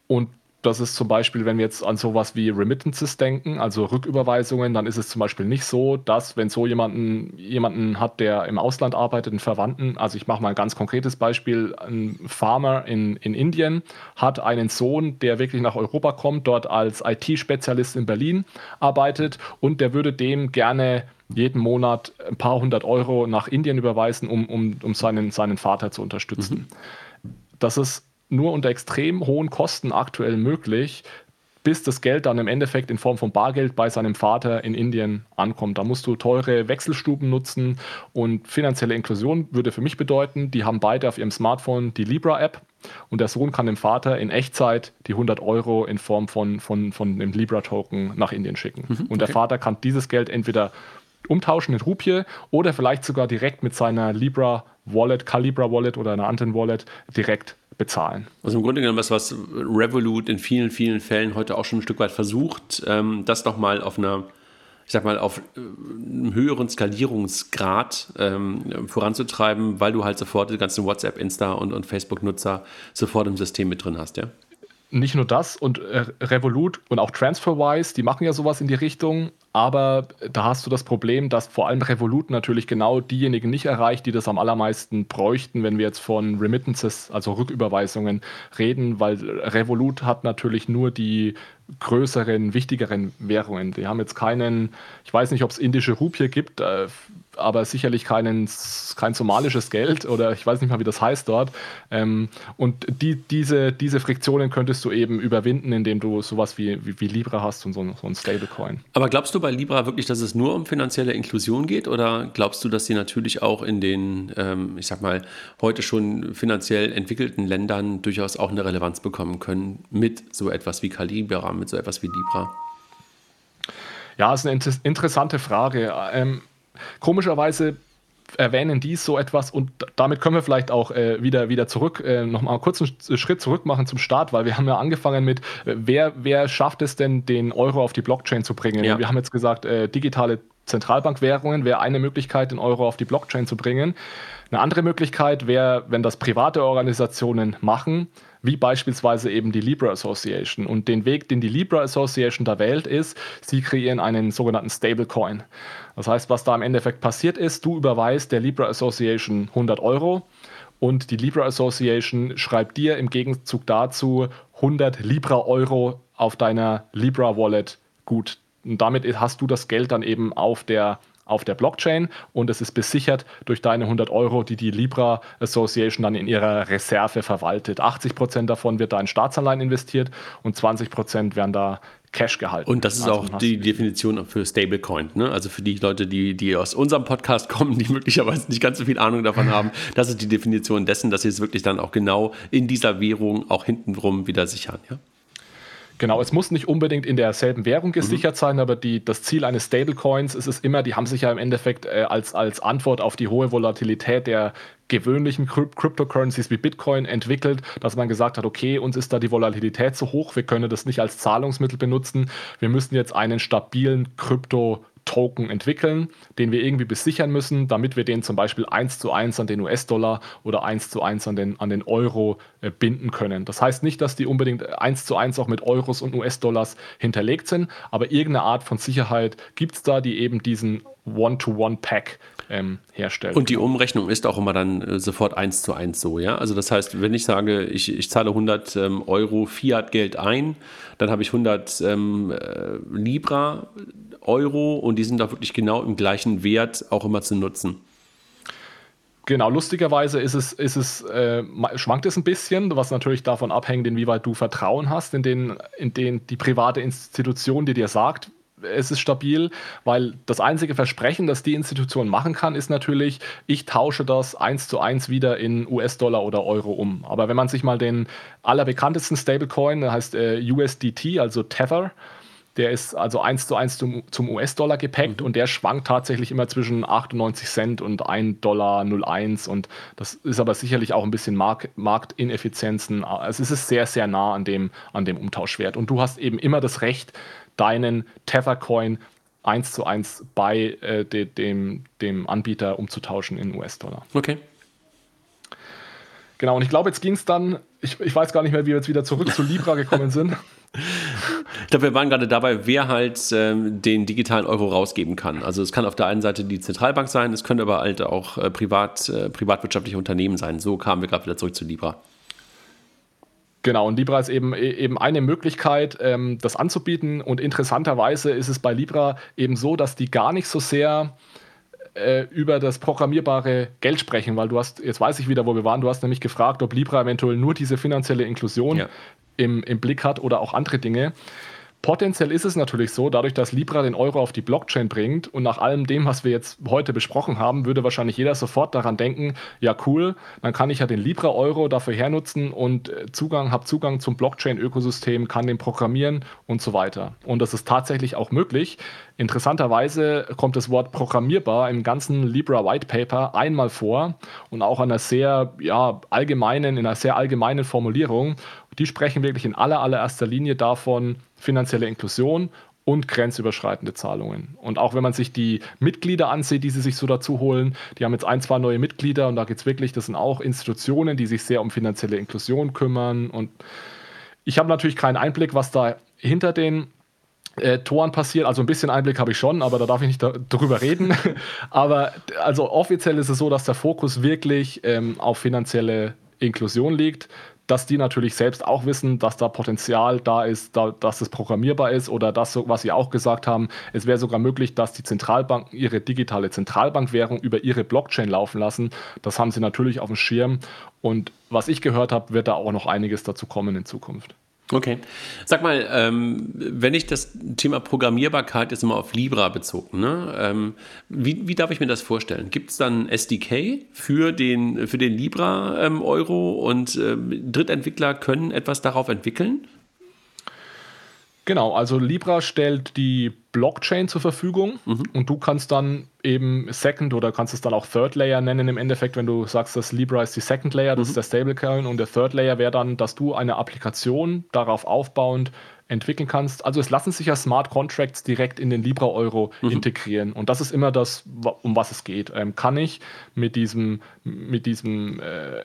Und das ist zum Beispiel, wenn wir jetzt an sowas wie Remittances denken, also Rücküberweisungen, dann ist es zum Beispiel nicht so, dass wenn so jemanden, jemanden hat, der im Ausland arbeitet, einen Verwandten, also ich mache mal ein ganz konkretes Beispiel, ein Farmer in, in Indien hat einen Sohn, der wirklich nach Europa kommt, dort als IT-Spezialist in Berlin arbeitet und der würde dem gerne jeden Monat ein paar hundert Euro nach Indien überweisen, um, um, um seinen, seinen Vater zu unterstützen. Mhm. Das ist nur unter extrem hohen Kosten aktuell möglich, bis das Geld dann im Endeffekt in Form von Bargeld bei seinem Vater in Indien ankommt. Da musst du teure Wechselstuben nutzen und finanzielle Inklusion würde für mich bedeuten, die haben beide auf ihrem Smartphone die Libra-App und der Sohn kann dem Vater in Echtzeit die 100 Euro in Form von, von, von dem Libra-Token nach Indien schicken. Mhm. Und der Vater kann dieses Geld entweder umtauschen in Rupie oder vielleicht sogar direkt mit seiner Libra Wallet, Calibra Wallet oder einer anderen Wallet direkt bezahlen. Also im Grunde genommen das, was Revolut in vielen, vielen Fällen heute auch schon ein Stück weit versucht, ähm, das nochmal auf einer ich sag mal, auf äh, einem höheren Skalierungsgrad ähm, voranzutreiben, weil du halt sofort die ganzen WhatsApp, Insta und, und Facebook-Nutzer sofort im System mit drin hast, ja? Nicht nur das und äh, Revolut und auch TransferWise, die machen ja sowas in die Richtung, aber da hast du das Problem, dass vor allem Revolut natürlich genau diejenigen nicht erreicht, die das am allermeisten bräuchten, wenn wir jetzt von Remittances, also Rücküberweisungen reden, weil Revolut hat natürlich nur die größeren, wichtigeren Währungen. Die haben jetzt keinen, ich weiß nicht, ob es indische Rupie gibt, äh, aber sicherlich keinen, kein somalisches Geld oder ich weiß nicht mal, wie das heißt dort. Ähm, und die, diese, diese Friktionen könntest du eben überwinden, indem du sowas wie, wie, wie Libra hast und so, so ein Stablecoin. Aber glaubst du bei Libra wirklich, dass es nur um finanzielle Inklusion geht oder glaubst du, dass sie natürlich auch in den, ähm, ich sag mal, heute schon finanziell entwickelten Ländern durchaus auch eine Relevanz bekommen können mit so etwas wie Calibra, mit so etwas wie Libra? Ja, ist eine interessante Frage. Ähm, Komischerweise erwähnen die so etwas und damit können wir vielleicht auch äh, wieder, wieder zurück, äh, nochmal kurz einen Schritt zurück machen zum Start, weil wir haben ja angefangen mit, äh, wer, wer schafft es denn, den Euro auf die Blockchain zu bringen? Ja. Wir haben jetzt gesagt, äh, digitale Zentralbankwährungen wäre eine Möglichkeit, den Euro auf die Blockchain zu bringen. Eine andere Möglichkeit wäre, wenn das private Organisationen machen, wie beispielsweise eben die Libra Association. Und den Weg, den die Libra Association da wählt, ist, sie kreieren einen sogenannten Stablecoin. Das heißt, was da im Endeffekt passiert ist, du überweist der Libra Association 100 Euro und die Libra Association schreibt dir im Gegenzug dazu 100 Libra Euro auf deiner Libra Wallet gut. Und damit hast du das Geld dann eben auf der auf der Blockchain und es ist besichert durch deine 100 Euro, die die Libra Association dann in ihrer Reserve verwaltet. 80 Prozent davon wird da in Staatsanleihen investiert und 20 Prozent werden da Cash gehalten. Und das ist also auch die Definition für Stablecoin. Ne? Also für die Leute, die, die aus unserem Podcast <laughs> kommen, die möglicherweise nicht ganz so viel Ahnung davon <laughs> haben, das ist die Definition dessen, dass sie es wirklich dann auch genau in dieser Währung auch hintenrum wieder sichern. Ja? Genau, es muss nicht unbedingt in derselben Währung gesichert mhm. sein, aber die, das Ziel eines Stablecoins ist es immer, die haben sich ja im Endeffekt äh, als, als Antwort auf die hohe Volatilität der gewöhnlichen Cryptocurrencies wie Bitcoin entwickelt, dass man gesagt hat, okay, uns ist da die Volatilität zu hoch, wir können das nicht als Zahlungsmittel benutzen, wir müssen jetzt einen stabilen Krypto Token entwickeln, den wir irgendwie besichern müssen, damit wir den zum Beispiel eins zu eins an den US-Dollar oder eins zu eins an den, an den Euro äh, binden können. Das heißt nicht, dass die unbedingt eins zu eins auch mit Euros und US-Dollars hinterlegt sind, aber irgendeine Art von Sicherheit gibt es da, die eben diesen One-to-One-Pack ähm, herstellt. Und die Umrechnung ist auch immer dann äh, sofort eins zu eins so, ja? Also das heißt, wenn ich sage, ich, ich zahle 100 ähm, Euro Fiat-Geld ein, dann habe ich 100 ähm, äh, Libra Euro und die sind da wirklich genau im gleichen Wert auch immer zu nutzen. Genau, lustigerweise ist es, ist es, äh, schwankt es ein bisschen, was natürlich davon abhängt, inwieweit du Vertrauen hast in den, in den die private Institution, die dir sagt, es ist stabil, weil das einzige Versprechen, das die Institution machen kann, ist natürlich, ich tausche das eins zu eins wieder in US-Dollar oder Euro um. Aber wenn man sich mal den allerbekanntesten Stablecoin, der heißt äh, USDT, also Tether, der ist also 1 zu 1 zum, zum US-Dollar gepackt mhm. und der schwankt tatsächlich immer zwischen 98 Cent und 1 Dollar 01 und das ist aber sicherlich auch ein bisschen Mark Marktineffizienzen. Also es ist sehr, sehr nah an dem, an dem Umtauschwert und du hast eben immer das Recht, deinen Tether-Coin 1 zu 1 bei äh, de, dem, dem Anbieter umzutauschen in US-Dollar. Okay. Genau, und ich glaube, jetzt ging es dann, ich, ich weiß gar nicht mehr, wie wir jetzt wieder zurück zu Libra gekommen sind. <laughs> Ich glaube, wir waren gerade dabei, wer halt ähm, den digitalen Euro rausgeben kann. Also es kann auf der einen Seite die Zentralbank sein, es können aber halt auch äh, privat, äh, privatwirtschaftliche Unternehmen sein. So kamen wir gerade wieder zurück zu Libra. Genau, und Libra ist eben, e, eben eine Möglichkeit, ähm, das anzubieten. Und interessanterweise ist es bei Libra eben so, dass die gar nicht so sehr äh, über das programmierbare Geld sprechen, weil du hast, jetzt weiß ich wieder, wo wir waren, du hast nämlich gefragt, ob Libra eventuell nur diese finanzielle Inklusion ja im, im Blick hat oder auch andere Dinge. Potenziell ist es natürlich so, dadurch, dass Libra den Euro auf die Blockchain bringt und nach allem dem, was wir jetzt heute besprochen haben, würde wahrscheinlich jeder sofort daran denken, ja cool, dann kann ich ja den Libra Euro dafür hernutzen und äh, Zugang, habe Zugang zum Blockchain-Ökosystem, kann den programmieren und so weiter. Und das ist tatsächlich auch möglich. Interessanterweise kommt das Wort programmierbar im ganzen Libra White Paper einmal vor und auch an einer sehr ja, allgemeinen, in einer sehr allgemeinen Formulierung. Die sprechen wirklich in aller, allererster Linie davon, finanzielle Inklusion und grenzüberschreitende Zahlungen. Und auch wenn man sich die Mitglieder ansieht, die sie sich so dazu holen, die haben jetzt ein, zwei neue Mitglieder und da geht es wirklich, das sind auch Institutionen, die sich sehr um finanzielle Inklusion kümmern. Und ich habe natürlich keinen Einblick, was da hinter den äh, Toren passiert. Also ein bisschen Einblick habe ich schon, aber da darf ich nicht da, drüber reden. <laughs> aber also offiziell ist es so, dass der Fokus wirklich ähm, auf finanzielle Inklusion liegt dass die natürlich selbst auch wissen, dass da Potenzial da ist, da, dass es programmierbar ist oder das, was sie auch gesagt haben, es wäre sogar möglich, dass die Zentralbanken ihre digitale Zentralbankwährung über ihre Blockchain laufen lassen. Das haben sie natürlich auf dem Schirm und was ich gehört habe, wird da auch noch einiges dazu kommen in Zukunft. Okay. Sag mal, ähm, wenn ich das Thema Programmierbarkeit jetzt immer auf Libra bezogen, ne? Ähm, wie, wie, darf ich mir das vorstellen? Gibt es dann SDK für den, für den Libra-Euro ähm, und ähm, Drittentwickler können etwas darauf entwickeln? Genau, also Libra stellt die Blockchain zur Verfügung mhm. und du kannst dann eben Second oder kannst es dann auch Third Layer nennen im Endeffekt, wenn du sagst, dass Libra ist die Second Layer, das mhm. ist der Stablecoin und der Third Layer wäre dann, dass du eine Applikation darauf aufbauend entwickeln kannst. Also es lassen sich ja Smart Contracts direkt in den Libra-Euro mhm. integrieren. Und das ist immer das, um was es geht. Ähm, kann ich mit diesem, mit diesem, äh,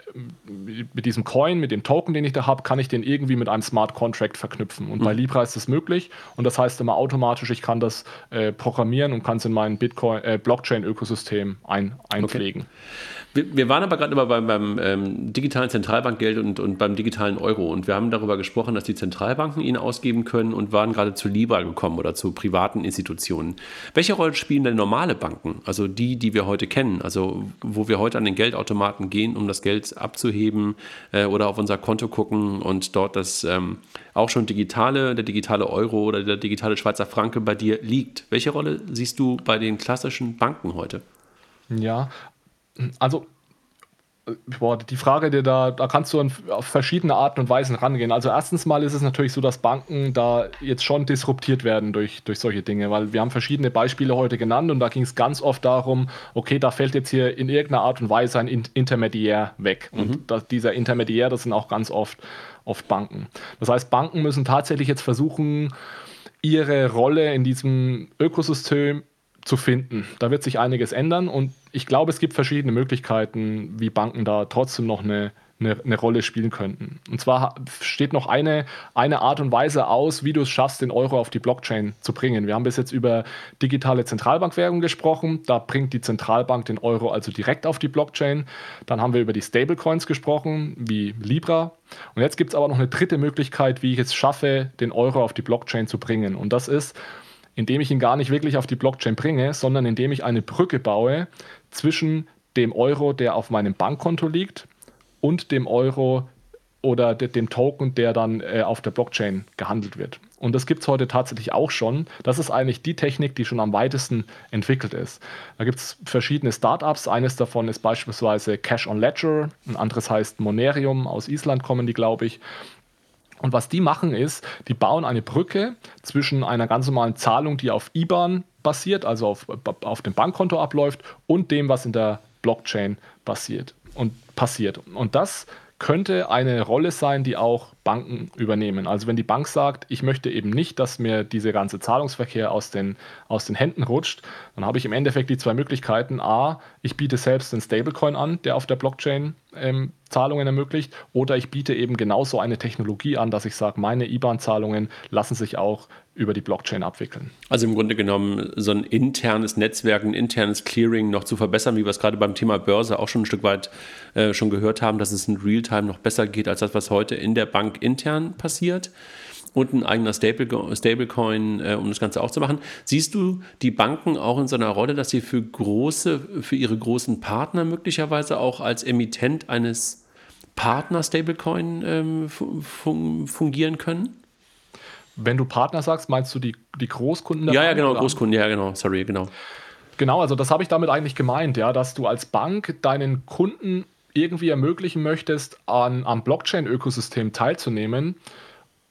mit diesem Coin, mit dem Token, den ich da habe, kann ich den irgendwie mit einem Smart Contract verknüpfen. Und mhm. bei Libra ist das möglich. Und das heißt immer automatisch, ich kann das äh, programmieren und kann es in mein Bitcoin, äh, Blockchain-Ökosystem ein, einpflegen. Okay. Wir, wir waren aber gerade immer beim, beim ähm, digitalen Zentralbankgeld und, und beim digitalen Euro und wir haben darüber gesprochen, dass die Zentralbanken ihn ausgeben können und waren gerade zu Libra gekommen oder zu privaten Institutionen. Welche Rolle spielen denn normale Banken, also die, die wir heute kennen, also wo wir heute an den Geldautomaten gehen, um das Geld abzuheben äh, oder auf unser Konto gucken und dort das ähm, auch schon digitale, der digitale Euro oder der digitale Schweizer Franke bei dir liegt. Welche Rolle siehst du bei den klassischen Banken heute? Ja, also boah, die Frage, die da, da kannst du auf verschiedene Arten und Weisen rangehen. Also erstens mal ist es natürlich so, dass Banken da jetzt schon disruptiert werden durch, durch solche Dinge, weil wir haben verschiedene Beispiele heute genannt und da ging es ganz oft darum, okay, da fällt jetzt hier in irgendeiner Art und Weise ein Intermediär weg. Mhm. Und das, dieser Intermediär, das sind auch ganz oft, oft Banken. Das heißt, Banken müssen tatsächlich jetzt versuchen, ihre Rolle in diesem Ökosystem zu finden. Da wird sich einiges ändern und ich glaube, es gibt verschiedene Möglichkeiten, wie Banken da trotzdem noch eine, eine, eine, Rolle spielen könnten. Und zwar steht noch eine, eine Art und Weise aus, wie du es schaffst, den Euro auf die Blockchain zu bringen. Wir haben bis jetzt über digitale Zentralbankwährung gesprochen. Da bringt die Zentralbank den Euro also direkt auf die Blockchain. Dann haben wir über die Stablecoins gesprochen, wie Libra. Und jetzt gibt es aber noch eine dritte Möglichkeit, wie ich es schaffe, den Euro auf die Blockchain zu bringen. Und das ist, indem ich ihn gar nicht wirklich auf die Blockchain bringe, sondern indem ich eine Brücke baue zwischen dem Euro, der auf meinem Bankkonto liegt, und dem Euro oder dem Token, der dann äh, auf der Blockchain gehandelt wird. Und das gibt es heute tatsächlich auch schon. Das ist eigentlich die Technik, die schon am weitesten entwickelt ist. Da gibt es verschiedene Startups. Eines davon ist beispielsweise Cash on Ledger, ein anderes heißt Monerium. Aus Island kommen die, glaube ich. Und was die machen ist, die bauen eine Brücke zwischen einer ganz normalen Zahlung, die auf IBAN basiert, also auf, auf dem Bankkonto abläuft, und dem, was in der Blockchain basiert und passiert. Und das könnte eine Rolle sein, die auch Banken übernehmen. Also wenn die Bank sagt, ich möchte eben nicht, dass mir dieser ganze Zahlungsverkehr aus den, aus den Händen rutscht, dann habe ich im Endeffekt die zwei Möglichkeiten. A, ich biete selbst einen Stablecoin an, der auf der Blockchain ähm, Zahlungen ermöglicht, oder ich biete eben genauso eine Technologie an, dass ich sage, meine IBAN-Zahlungen lassen sich auch über die Blockchain abwickeln. Also im Grunde genommen so ein internes Netzwerk, ein internes Clearing noch zu verbessern, wie wir es gerade beim Thema Börse auch schon ein Stück weit äh, schon gehört haben, dass es in Realtime noch besser geht als das, was heute in der Bank intern passiert. Und ein eigener Stable, Stablecoin, äh, um das Ganze auch zu machen. Siehst du die Banken auch in so einer Rolle, dass sie für große, für ihre großen Partner möglicherweise auch als Emittent eines Partner-Stablecoin ähm, fun fungieren können? Wenn du Partner sagst, meinst du die, die Großkunden? Ja, ja, genau? Großkunden, ja, genau, sorry, genau. Genau, also das habe ich damit eigentlich gemeint, ja, dass du als Bank deinen Kunden irgendwie ermöglichen möchtest, an, am Blockchain-Ökosystem teilzunehmen.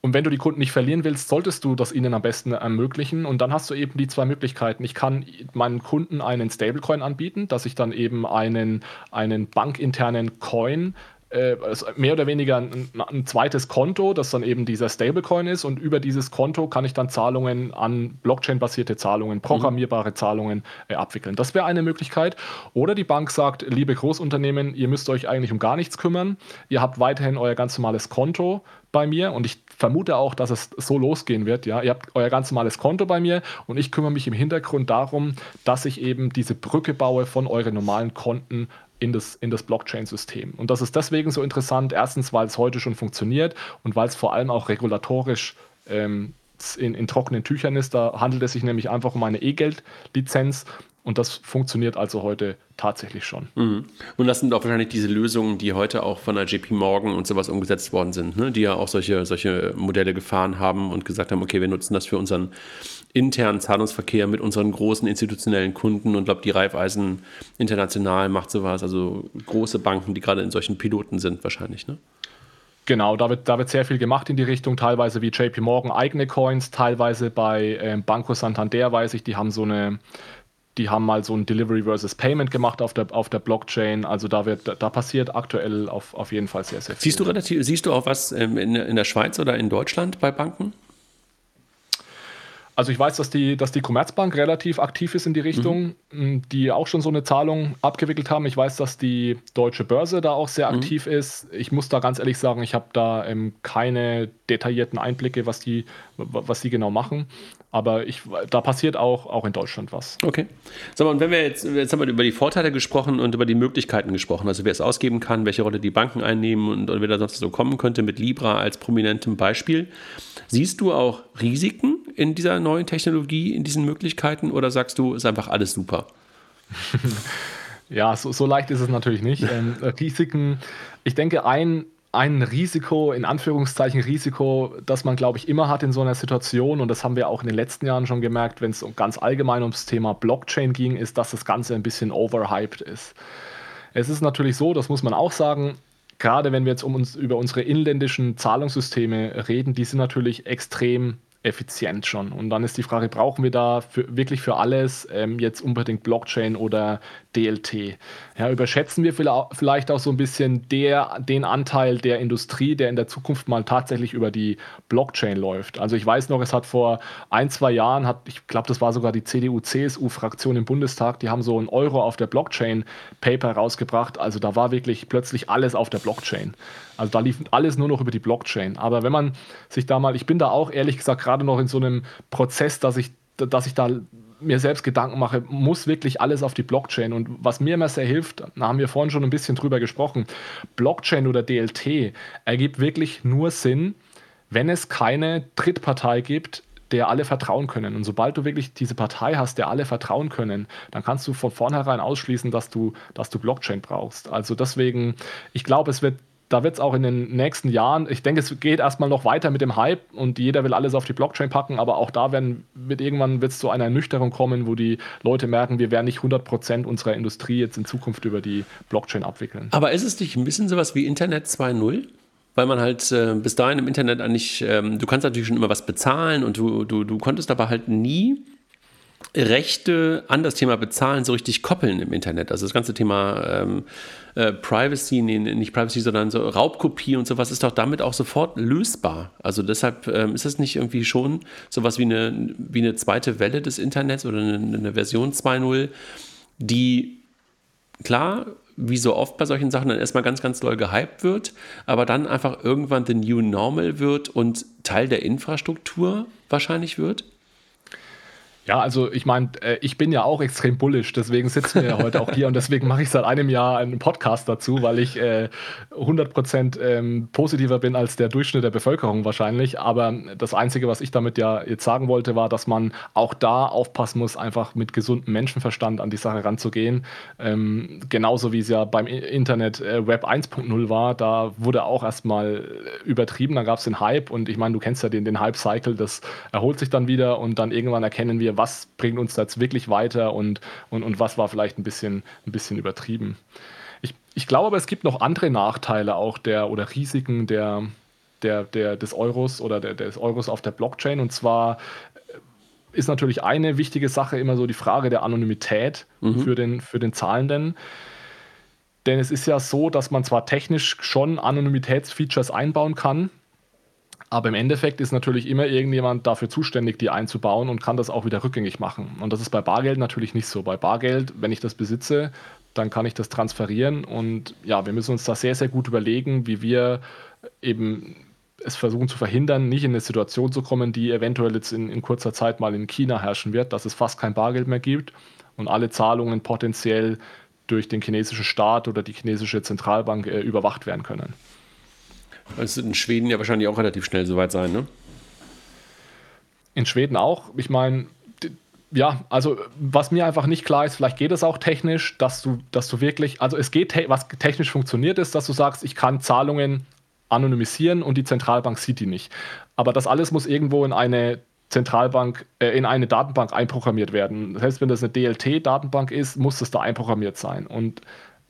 Und wenn du die Kunden nicht verlieren willst, solltest du das ihnen am besten ermöglichen. Und dann hast du eben die zwei Möglichkeiten. Ich kann meinen Kunden einen Stablecoin anbieten, dass ich dann eben einen, einen bankinternen Coin äh, mehr oder weniger ein, ein, zweites Konto, das dann eben dieser Stablecoin ist und über dieses Konto kann ich dann Zahlungen an Blockchain-basierte Zahlungen, programmierbare mhm. Zahlungen äh, abwickeln. Das wäre eine Möglichkeit. Oder die Bank sagt, liebe Großunternehmen, ihr müsst euch eigentlich um gar nichts kümmern. Ihr habt weiterhin euer ganz normales Konto bei mir und ich vermute auch, dass es so losgehen wird. Ja, ihr habt euer ganz normales Konto bei mir und ich kümmere mich im Hintergrund darum, dass ich eben diese Brücke baue von euren normalen Konten in das, in das Blockchain-System. Und das ist deswegen so interessant. Erstens, weil es heute schon funktioniert und weil es vor allem auch regulatorisch ähm, in, in, trockenen Tüchern ist. Da handelt es sich nämlich einfach um eine E-Geld-Lizenz und das funktioniert also heute tatsächlich schon. Mhm. Und das sind auch wahrscheinlich diese Lösungen, die heute auch von der JP Morgan und sowas umgesetzt worden sind, ne? die ja auch solche, solche Modelle gefahren haben und gesagt haben, okay, wir nutzen das für unseren internen Zahlungsverkehr mit unseren großen institutionellen Kunden und glaube, die Raiffeisen International macht sowas, also große Banken, die gerade in solchen Piloten sind wahrscheinlich, ne? Genau, da wird, da wird sehr viel gemacht in die Richtung, teilweise wie JP Morgan eigene Coins, teilweise bei ähm, Banco Santander weiß ich, die haben so eine, die haben mal so ein Delivery versus Payment gemacht auf der, auf der Blockchain. Also da wird, da passiert aktuell auf, auf jeden Fall sehr, sehr viel. Siehst du relativ, siehst du auch was ähm, in, in der Schweiz oder in Deutschland bei Banken? Also ich weiß, dass die, dass die Commerzbank relativ aktiv ist in die Richtung, mhm. die auch schon so eine Zahlung abgewickelt haben. Ich weiß, dass die Deutsche Börse da auch sehr mhm. aktiv ist. Ich muss da ganz ehrlich sagen, ich habe da ähm, keine detaillierten Einblicke, was die, was die genau machen. Aber ich, da passiert auch, auch in Deutschland was. Okay. Sag mal, und wenn wir jetzt, jetzt haben wir über die Vorteile gesprochen und über die Möglichkeiten gesprochen, also wer es ausgeben kann, welche Rolle die Banken einnehmen und, und wer da sonst so kommen könnte mit Libra als prominentem Beispiel. Siehst du auch Risiken in dieser neuen Technologie, in diesen Möglichkeiten oder sagst du, ist einfach alles super? <laughs> ja, so, so leicht ist es natürlich nicht. Ähm, Risiken, ich denke, ein ein Risiko, in Anführungszeichen Risiko, das man, glaube ich, immer hat in so einer Situation, und das haben wir auch in den letzten Jahren schon gemerkt, wenn es ganz allgemein ums Thema Blockchain ging, ist, dass das Ganze ein bisschen overhyped ist. Es ist natürlich so, das muss man auch sagen, gerade wenn wir jetzt um uns über unsere inländischen Zahlungssysteme reden, die sind natürlich extrem effizient schon. Und dann ist die Frage, brauchen wir da für, wirklich für alles ähm, jetzt unbedingt Blockchain oder DLT? Ja, überschätzen wir vielleicht auch so ein bisschen der, den Anteil der Industrie, der in der Zukunft mal tatsächlich über die Blockchain läuft. Also ich weiß noch, es hat vor ein, zwei Jahren, hat, ich glaube, das war sogar die CDU-CSU-Fraktion im Bundestag, die haben so ein Euro auf der Blockchain-Paper rausgebracht. Also da war wirklich plötzlich alles auf der Blockchain. Also da lief alles nur noch über die Blockchain. Aber wenn man sich da mal, ich bin da auch ehrlich gesagt gerade noch in so einem Prozess, dass ich, dass ich da mir selbst Gedanken mache, muss wirklich alles auf die Blockchain. Und was mir immer sehr hilft, da haben wir vorhin schon ein bisschen drüber gesprochen, Blockchain oder DLT ergibt wirklich nur Sinn, wenn es keine Drittpartei gibt, der alle vertrauen können. Und sobald du wirklich diese Partei hast, der alle vertrauen können, dann kannst du von vornherein ausschließen, dass du, dass du Blockchain brauchst. Also deswegen, ich glaube, es wird da wird es auch in den nächsten Jahren, ich denke, es geht erstmal noch weiter mit dem Hype und jeder will alles auf die Blockchain packen, aber auch da werden, wird irgendwann wird es zu einer Ernüchterung kommen, wo die Leute merken, wir werden nicht 100% unserer Industrie jetzt in Zukunft über die Blockchain abwickeln. Aber ist es nicht ein bisschen sowas wie Internet 2.0? weil man halt äh, bis dahin im Internet eigentlich, ähm, du kannst natürlich schon immer was bezahlen und du, du, du konntest aber halt nie Rechte an das Thema Bezahlen so richtig koppeln im Internet. Also das ganze Thema ähm, äh, Privacy, nee, nicht Privacy, sondern so Raubkopie und sowas ist doch damit auch sofort lösbar. Also deshalb ähm, ist das nicht irgendwie schon sowas wie eine, wie eine zweite Welle des Internets oder eine, eine Version 2.0, die klar wie so oft bei solchen Sachen dann erstmal ganz, ganz doll gehypt wird, aber dann einfach irgendwann the new normal wird und Teil der Infrastruktur wahrscheinlich wird? Ja, also ich meine, äh, ich bin ja auch extrem bullish, deswegen sitzen wir ja heute auch hier und deswegen mache ich seit einem Jahr einen Podcast dazu, weil ich äh, 100% ähm, positiver bin als der Durchschnitt der Bevölkerung wahrscheinlich. Aber das Einzige, was ich damit ja jetzt sagen wollte, war, dass man auch da aufpassen muss, einfach mit gesundem Menschenverstand an die Sache ranzugehen. Ähm, genauso wie es ja beim Internet äh, Web 1.0 war, da wurde auch erstmal übertrieben, dann gab es den Hype und ich meine, du kennst ja den, den Hype-Cycle, das erholt sich dann wieder und dann irgendwann erkennen wir, was bringt uns da jetzt wirklich weiter und, und, und was war vielleicht ein bisschen, ein bisschen übertrieben. Ich, ich glaube aber, es gibt noch andere Nachteile auch der oder Risiken der, der, der, des Euros oder der, des Euros auf der Blockchain. Und zwar ist natürlich eine wichtige Sache immer so die Frage der Anonymität mhm. für, den, für den Zahlenden Denn es ist ja so, dass man zwar technisch schon Anonymitätsfeatures einbauen kann, aber im Endeffekt ist natürlich immer irgendjemand dafür zuständig, die einzubauen und kann das auch wieder rückgängig machen. Und das ist bei Bargeld natürlich nicht so. Bei Bargeld, wenn ich das besitze, dann kann ich das transferieren. Und ja, wir müssen uns da sehr, sehr gut überlegen, wie wir eben es versuchen zu verhindern, nicht in eine Situation zu kommen, die eventuell jetzt in, in kurzer Zeit mal in China herrschen wird, dass es fast kein Bargeld mehr gibt und alle Zahlungen potenziell durch den chinesischen Staat oder die chinesische Zentralbank äh, überwacht werden können. Es wird in Schweden ja wahrscheinlich auch relativ schnell soweit sein, ne? In Schweden auch. Ich meine, ja, also was mir einfach nicht klar ist, vielleicht geht es auch technisch, dass du, dass du wirklich, also es geht, was technisch funktioniert ist, dass du sagst, ich kann Zahlungen anonymisieren und die Zentralbank sieht die nicht. Aber das alles muss irgendwo in eine Zentralbank, äh, in eine Datenbank einprogrammiert werden. Selbst wenn das eine DLT-Datenbank ist, muss das da einprogrammiert sein. Und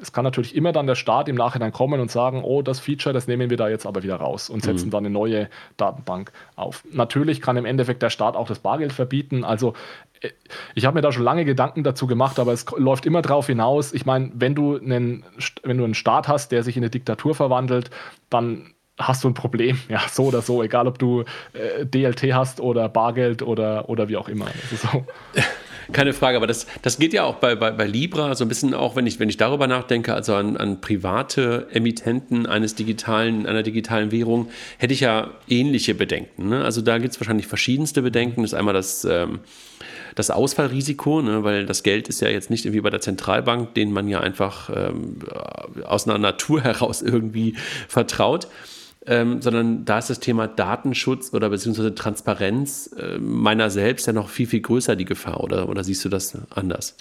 es kann natürlich immer dann der Staat im Nachhinein kommen und sagen, oh, das Feature, das nehmen wir da jetzt aber wieder raus und setzen mhm. dann eine neue Datenbank auf. Natürlich kann im Endeffekt der Staat auch das Bargeld verbieten. Also äh, ich habe mir da schon lange Gedanken dazu gemacht, aber es läuft immer darauf hinaus. Ich meine, wenn du einen, wenn du einen Staat hast, der sich in eine Diktatur verwandelt, dann hast du ein Problem, <laughs> ja, so oder so, egal ob du äh, DLT hast oder Bargeld oder, oder wie auch immer. So. <laughs> Keine Frage, aber das, das geht ja auch bei, bei, bei Libra so ein bisschen auch, wenn ich, wenn ich darüber nachdenke, also an, an private Emittenten eines digitalen, einer digitalen Währung, hätte ich ja ähnliche Bedenken. Ne? Also da gibt es wahrscheinlich verschiedenste Bedenken. Das ist einmal das, ähm, das Ausfallrisiko, ne? weil das Geld ist ja jetzt nicht irgendwie bei der Zentralbank, den man ja einfach ähm, aus einer Natur heraus irgendwie vertraut ähm, sondern da ist das Thema Datenschutz oder beziehungsweise Transparenz äh, meiner selbst ja noch viel, viel größer die Gefahr oder, oder siehst du das anders?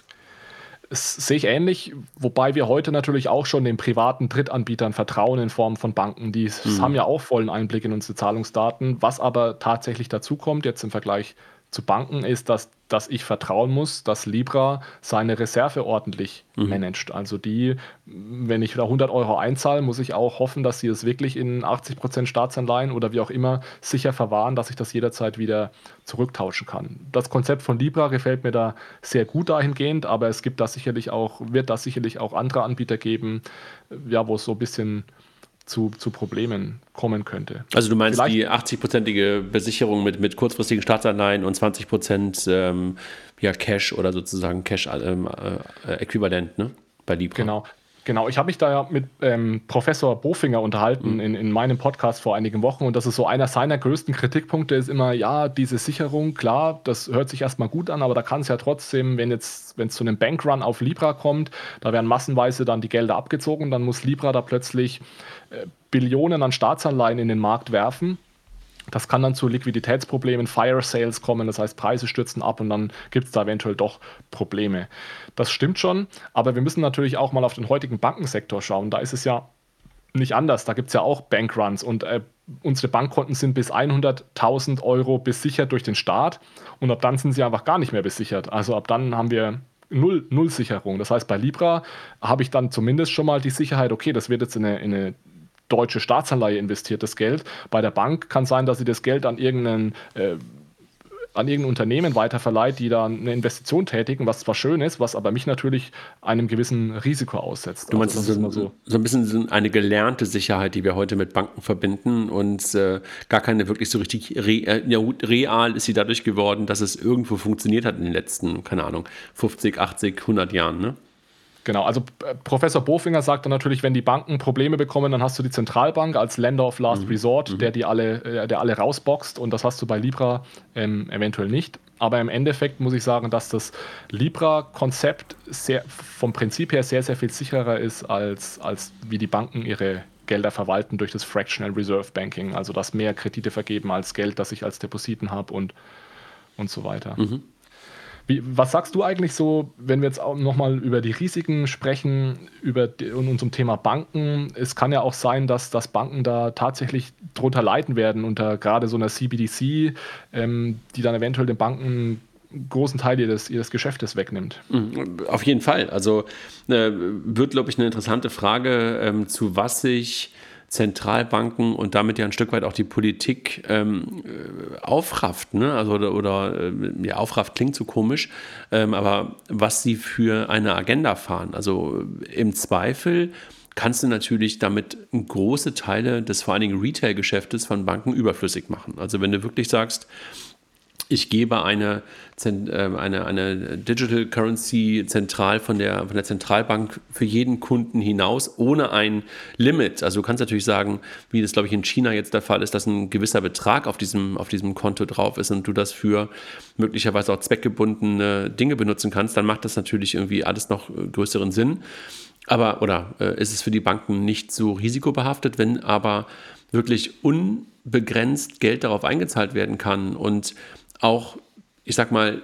Das sehe ich ähnlich, wobei wir heute natürlich auch schon den privaten Drittanbietern vertrauen in Form von Banken. Die mhm. haben ja auch vollen Einblick in unsere Zahlungsdaten. Was aber tatsächlich dazu kommt, jetzt im Vergleich zu Banken, ist, dass dass ich vertrauen muss, dass Libra seine Reserve ordentlich mhm. managt. Also die, wenn ich da 100 Euro einzahle, muss ich auch hoffen, dass sie es wirklich in 80 Prozent Staatsanleihen oder wie auch immer sicher verwahren, dass ich das jederzeit wieder zurücktauschen kann. Das Konzept von Libra gefällt mir da sehr gut dahingehend, aber es gibt da sicherlich auch, wird da sicherlich auch andere Anbieter geben, ja, wo es so ein bisschen zu, zu Problemen kommen könnte. Also du meinst Vielleicht, die 80-prozentige Besicherung mit, mit kurzfristigen Staatsanleihen und 20 Prozent ähm, ja, Cash oder sozusagen Cash-Äquivalent ähm, äh, ne? bei Libra. Genau. Genau, ich habe mich da ja mit ähm, Professor Bofinger unterhalten mhm. in, in meinem Podcast vor einigen Wochen und das ist so einer seiner größten Kritikpunkte ist immer, ja, diese Sicherung, klar, das hört sich erstmal gut an, aber da kann es ja trotzdem, wenn jetzt, wenn es zu einem Bankrun auf Libra kommt, da werden massenweise dann die Gelder abgezogen, dann muss Libra da plötzlich äh, Billionen an Staatsanleihen in den Markt werfen das kann dann zu Liquiditätsproblemen, Fire Sales kommen, das heißt Preise stürzen ab und dann gibt es da eventuell doch Probleme. Das stimmt schon, aber wir müssen natürlich auch mal auf den heutigen Bankensektor schauen. Da ist es ja nicht anders. Da gibt es ja auch Bankruns und äh, unsere Bankkonten sind bis 100.000 Euro besichert durch den Staat und ab dann sind sie einfach gar nicht mehr besichert. Also ab dann haben wir Null, Null Sicherung. Das heißt, bei Libra habe ich dann zumindest schon mal die Sicherheit, okay, das wird jetzt in eine, in eine deutsche Staatsanleihe investiert, das Geld. Bei der Bank kann sein, dass sie das Geld an irgendeinen äh, an irgendein Unternehmen weiterverleiht, die da eine Investition tätigen, was zwar schön ist, was aber mich natürlich einem gewissen Risiko aussetzt. Du meinst, also, so, so. so, ein bisschen eine gelernte Sicherheit, die wir heute mit Banken verbinden und äh, gar keine wirklich so richtig re, äh, ja, real ist sie dadurch geworden, dass es irgendwo funktioniert hat in den letzten, keine Ahnung, 50, 80, 100 Jahren, ne? Genau, also äh, Professor Bofinger sagt dann natürlich, wenn die Banken Probleme bekommen, dann hast du die Zentralbank als Lender of Last mhm. Resort, mhm. der die alle, äh, der alle rausboxt und das hast du bei Libra ähm, eventuell nicht. Aber im Endeffekt muss ich sagen, dass das Libra-Konzept vom Prinzip her sehr, sehr viel sicherer ist, als, als wie die Banken ihre Gelder verwalten durch das Fractional Reserve Banking, also dass mehr Kredite vergeben als Geld, das ich als Depositen habe und, und so weiter. Mhm. Wie, was sagst du eigentlich so, wenn wir jetzt auch nochmal über die Risiken sprechen, über die, und unserem Thema Banken? Es kann ja auch sein, dass, dass Banken da tatsächlich drunter leiden werden, unter gerade so einer CBDC, ähm, die dann eventuell den Banken großen Teil ihres, ihres Geschäftes wegnimmt. Mhm, auf jeden Fall. Also äh, wird, glaube ich, eine interessante Frage, ähm, zu was sich Zentralbanken und damit ja ein Stück weit auch die Politik ähm, äh, aufrafft, ne? Also oder, oder äh, ja, aufrafft klingt so komisch, ähm, aber was sie für eine Agenda fahren. Also im Zweifel kannst du natürlich damit große Teile des vor allen Dingen Retail-Geschäftes von Banken überflüssig machen. Also wenn du wirklich sagst, ich gebe eine, äh, eine, eine Digital Currency zentral von der, von der Zentralbank für jeden Kunden hinaus ohne ein Limit. Also du kannst natürlich sagen, wie das glaube ich in China jetzt der Fall ist, dass ein gewisser Betrag auf diesem, auf diesem Konto drauf ist und du das für möglicherweise auch zweckgebundene Dinge benutzen kannst, dann macht das natürlich irgendwie alles noch größeren Sinn. Aber, oder äh, ist es für die Banken nicht so risikobehaftet, wenn aber wirklich unbegrenzt Geld darauf eingezahlt werden kann und auch, ich sag mal,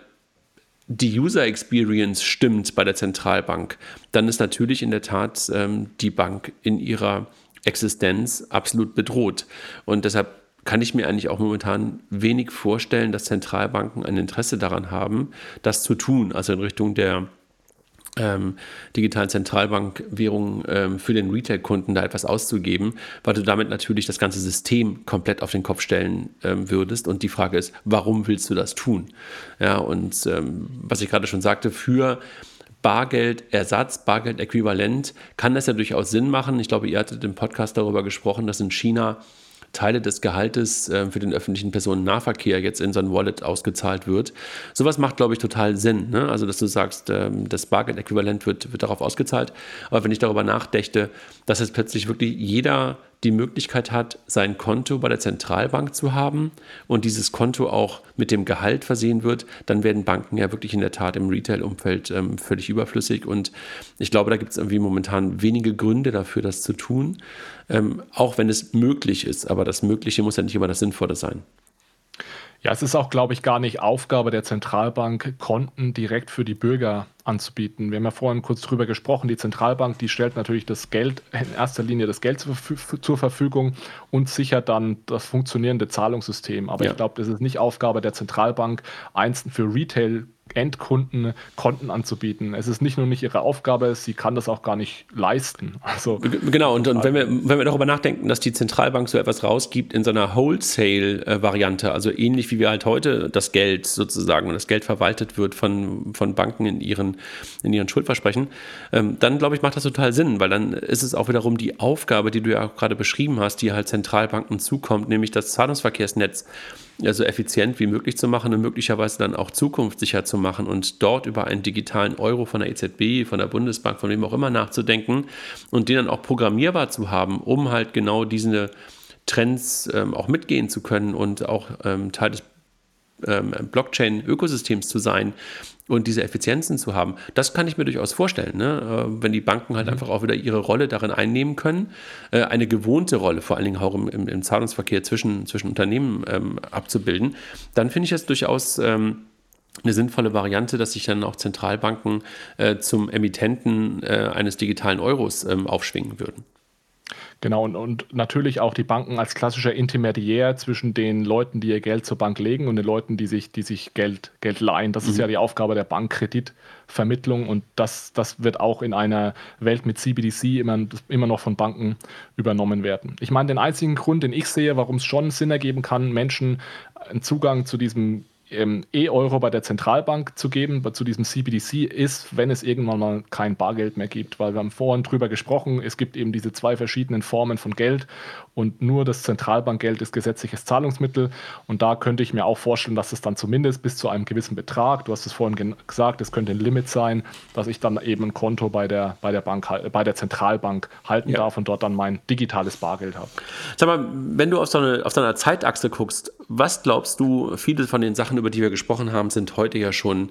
die User Experience stimmt bei der Zentralbank, dann ist natürlich in der Tat ähm, die Bank in ihrer Existenz absolut bedroht. Und deshalb kann ich mir eigentlich auch momentan wenig vorstellen, dass Zentralbanken ein Interesse daran haben, das zu tun, also in Richtung der ähm, digitalen Zentralbankwährungen ähm, für den Retail-Kunden da etwas auszugeben, weil du damit natürlich das ganze System komplett auf den Kopf stellen ähm, würdest. Und die Frage ist, warum willst du das tun? Ja, und ähm, was ich gerade schon sagte, für Bargeldersatz, Bargeldäquivalent kann das ja durchaus Sinn machen. Ich glaube, ihr hattet im Podcast darüber gesprochen, dass in China Teile des Gehaltes äh, für den öffentlichen Personennahverkehr jetzt in so Wallet ausgezahlt wird. Sowas macht, glaube ich, total Sinn. Ne? Also, dass du sagst, ähm, das Bargeld-Äquivalent wird, wird darauf ausgezahlt. Aber wenn ich darüber nachdächte, dass jetzt plötzlich wirklich jeder die Möglichkeit hat, sein Konto bei der Zentralbank zu haben und dieses Konto auch mit dem Gehalt versehen wird, dann werden Banken ja wirklich in der Tat im Retail-Umfeld ähm, völlig überflüssig. Und ich glaube, da gibt es irgendwie momentan wenige Gründe dafür, das zu tun, ähm, auch wenn es möglich ist. Aber das Mögliche muss ja nicht immer das Sinnvolle sein. Ja, es ist auch, glaube ich, gar nicht Aufgabe der Zentralbank, Konten direkt für die Bürger anzubieten. Wir haben ja vorhin kurz drüber gesprochen, die Zentralbank, die stellt natürlich das Geld, in erster Linie das Geld zur, Verfügung und sichert dann das funktionierende Zahlungssystem. Aber ja. ich glaube, das ist nicht Aufgabe der Zentralbank, einzeln für Retail Endkunden Konten anzubieten. Es ist nicht nur nicht ihre Aufgabe, sie kann das auch gar nicht leisten. Also, genau, und, und wenn, wir, wenn wir darüber nachdenken, dass die Zentralbank so etwas rausgibt in so einer Wholesale-Variante, also ähnlich wie wir halt heute das Geld sozusagen, das Geld verwaltet wird von, von Banken in ihren, in ihren Schuldversprechen, ähm, dann glaube ich, macht das total Sinn, weil dann ist es auch wiederum die Aufgabe, die du ja auch gerade beschrieben hast, die halt Zentralbanken zukommt, nämlich das Zahlungsverkehrsnetz ja, so effizient wie möglich zu machen und möglicherweise dann auch zukunftssicher zu machen und dort über einen digitalen Euro von der EZB, von der Bundesbank, von wem auch immer nachzudenken und den dann auch programmierbar zu haben, um halt genau diese Trends ähm, auch mitgehen zu können und auch ähm, Teil des ähm, Blockchain-Ökosystems zu sein, und diese Effizienzen zu haben, das kann ich mir durchaus vorstellen, ne? Äh, wenn die Banken halt mhm. einfach auch wieder ihre Rolle darin einnehmen können, äh, eine gewohnte Rolle, vor allen Dingen auch im, im, im Zahlungsverkehr zwischen, zwischen Unternehmen ähm, abzubilden, dann finde ich es durchaus ähm, eine sinnvolle Variante, dass sich dann auch Zentralbanken äh, zum Emittenten äh, eines digitalen Euros ähm, aufschwingen würden. Genau, und, und natürlich auch die Banken als klassischer Intermediär zwischen den Leuten, die ihr Geld zur Bank legen und den Leuten, die sich, die sich Geld, Geld leihen. Das mhm. ist ja die Aufgabe der Bankkreditvermittlung und das, das wird auch in einer Welt mit CBDC immer, immer noch von Banken übernommen werden. Ich meine, den einzigen Grund, den ich sehe, warum es schon Sinn ergeben kann, Menschen einen Zugang zu diesem ähm, E-Euro bei der Zentralbank zu geben, zu diesem CBDC, ist, wenn es irgendwann mal kein Bargeld mehr gibt. Weil wir haben vorhin drüber gesprochen, es gibt eben diese zwei verschiedenen Formen von Geld und nur das Zentralbankgeld ist gesetzliches Zahlungsmittel. Und da könnte ich mir auch vorstellen, dass es dann zumindest bis zu einem gewissen Betrag, du hast es vorhin gesagt, es könnte ein Limit sein, dass ich dann eben ein Konto bei der, bei der, Bank, bei der Zentralbank halten ja. darf und dort dann mein digitales Bargeld habe. Sag mal, wenn du auf so, eine, auf so einer Zeitachse guckst, was glaubst du, viele von den Sachen, über die wir gesprochen haben, sind heute ja schon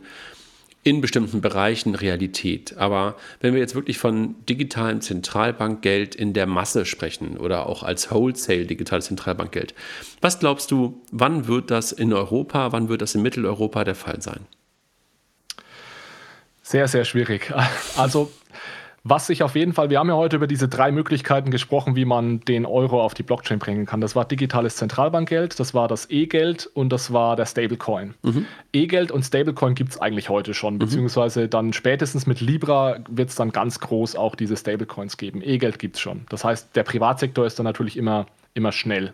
in bestimmten Bereichen Realität. Aber wenn wir jetzt wirklich von digitalem Zentralbankgeld in der Masse sprechen oder auch als Wholesale digitales Zentralbankgeld, was glaubst du, wann wird das in Europa, wann wird das in Mitteleuropa der Fall sein? Sehr, sehr schwierig. Also Was sich auf jeden Fall, wir haben ja heute über diese drei Möglichkeiten gesprochen, wie man den Euro auf die Blockchain bringen kann. Das war digitales Zentralbankgeld, das war das E-Geld und das war der Stablecoin. Mhm. E-Geld und Stablecoin gibt es eigentlich heute schon, mhm. beziehungsweise dann spätestens mit Libra wird es dann ganz groß auch diese Stablecoins geben. E-Geld gibt es schon. Das heißt, der Privatsektor ist dann natürlich immer, immer schnell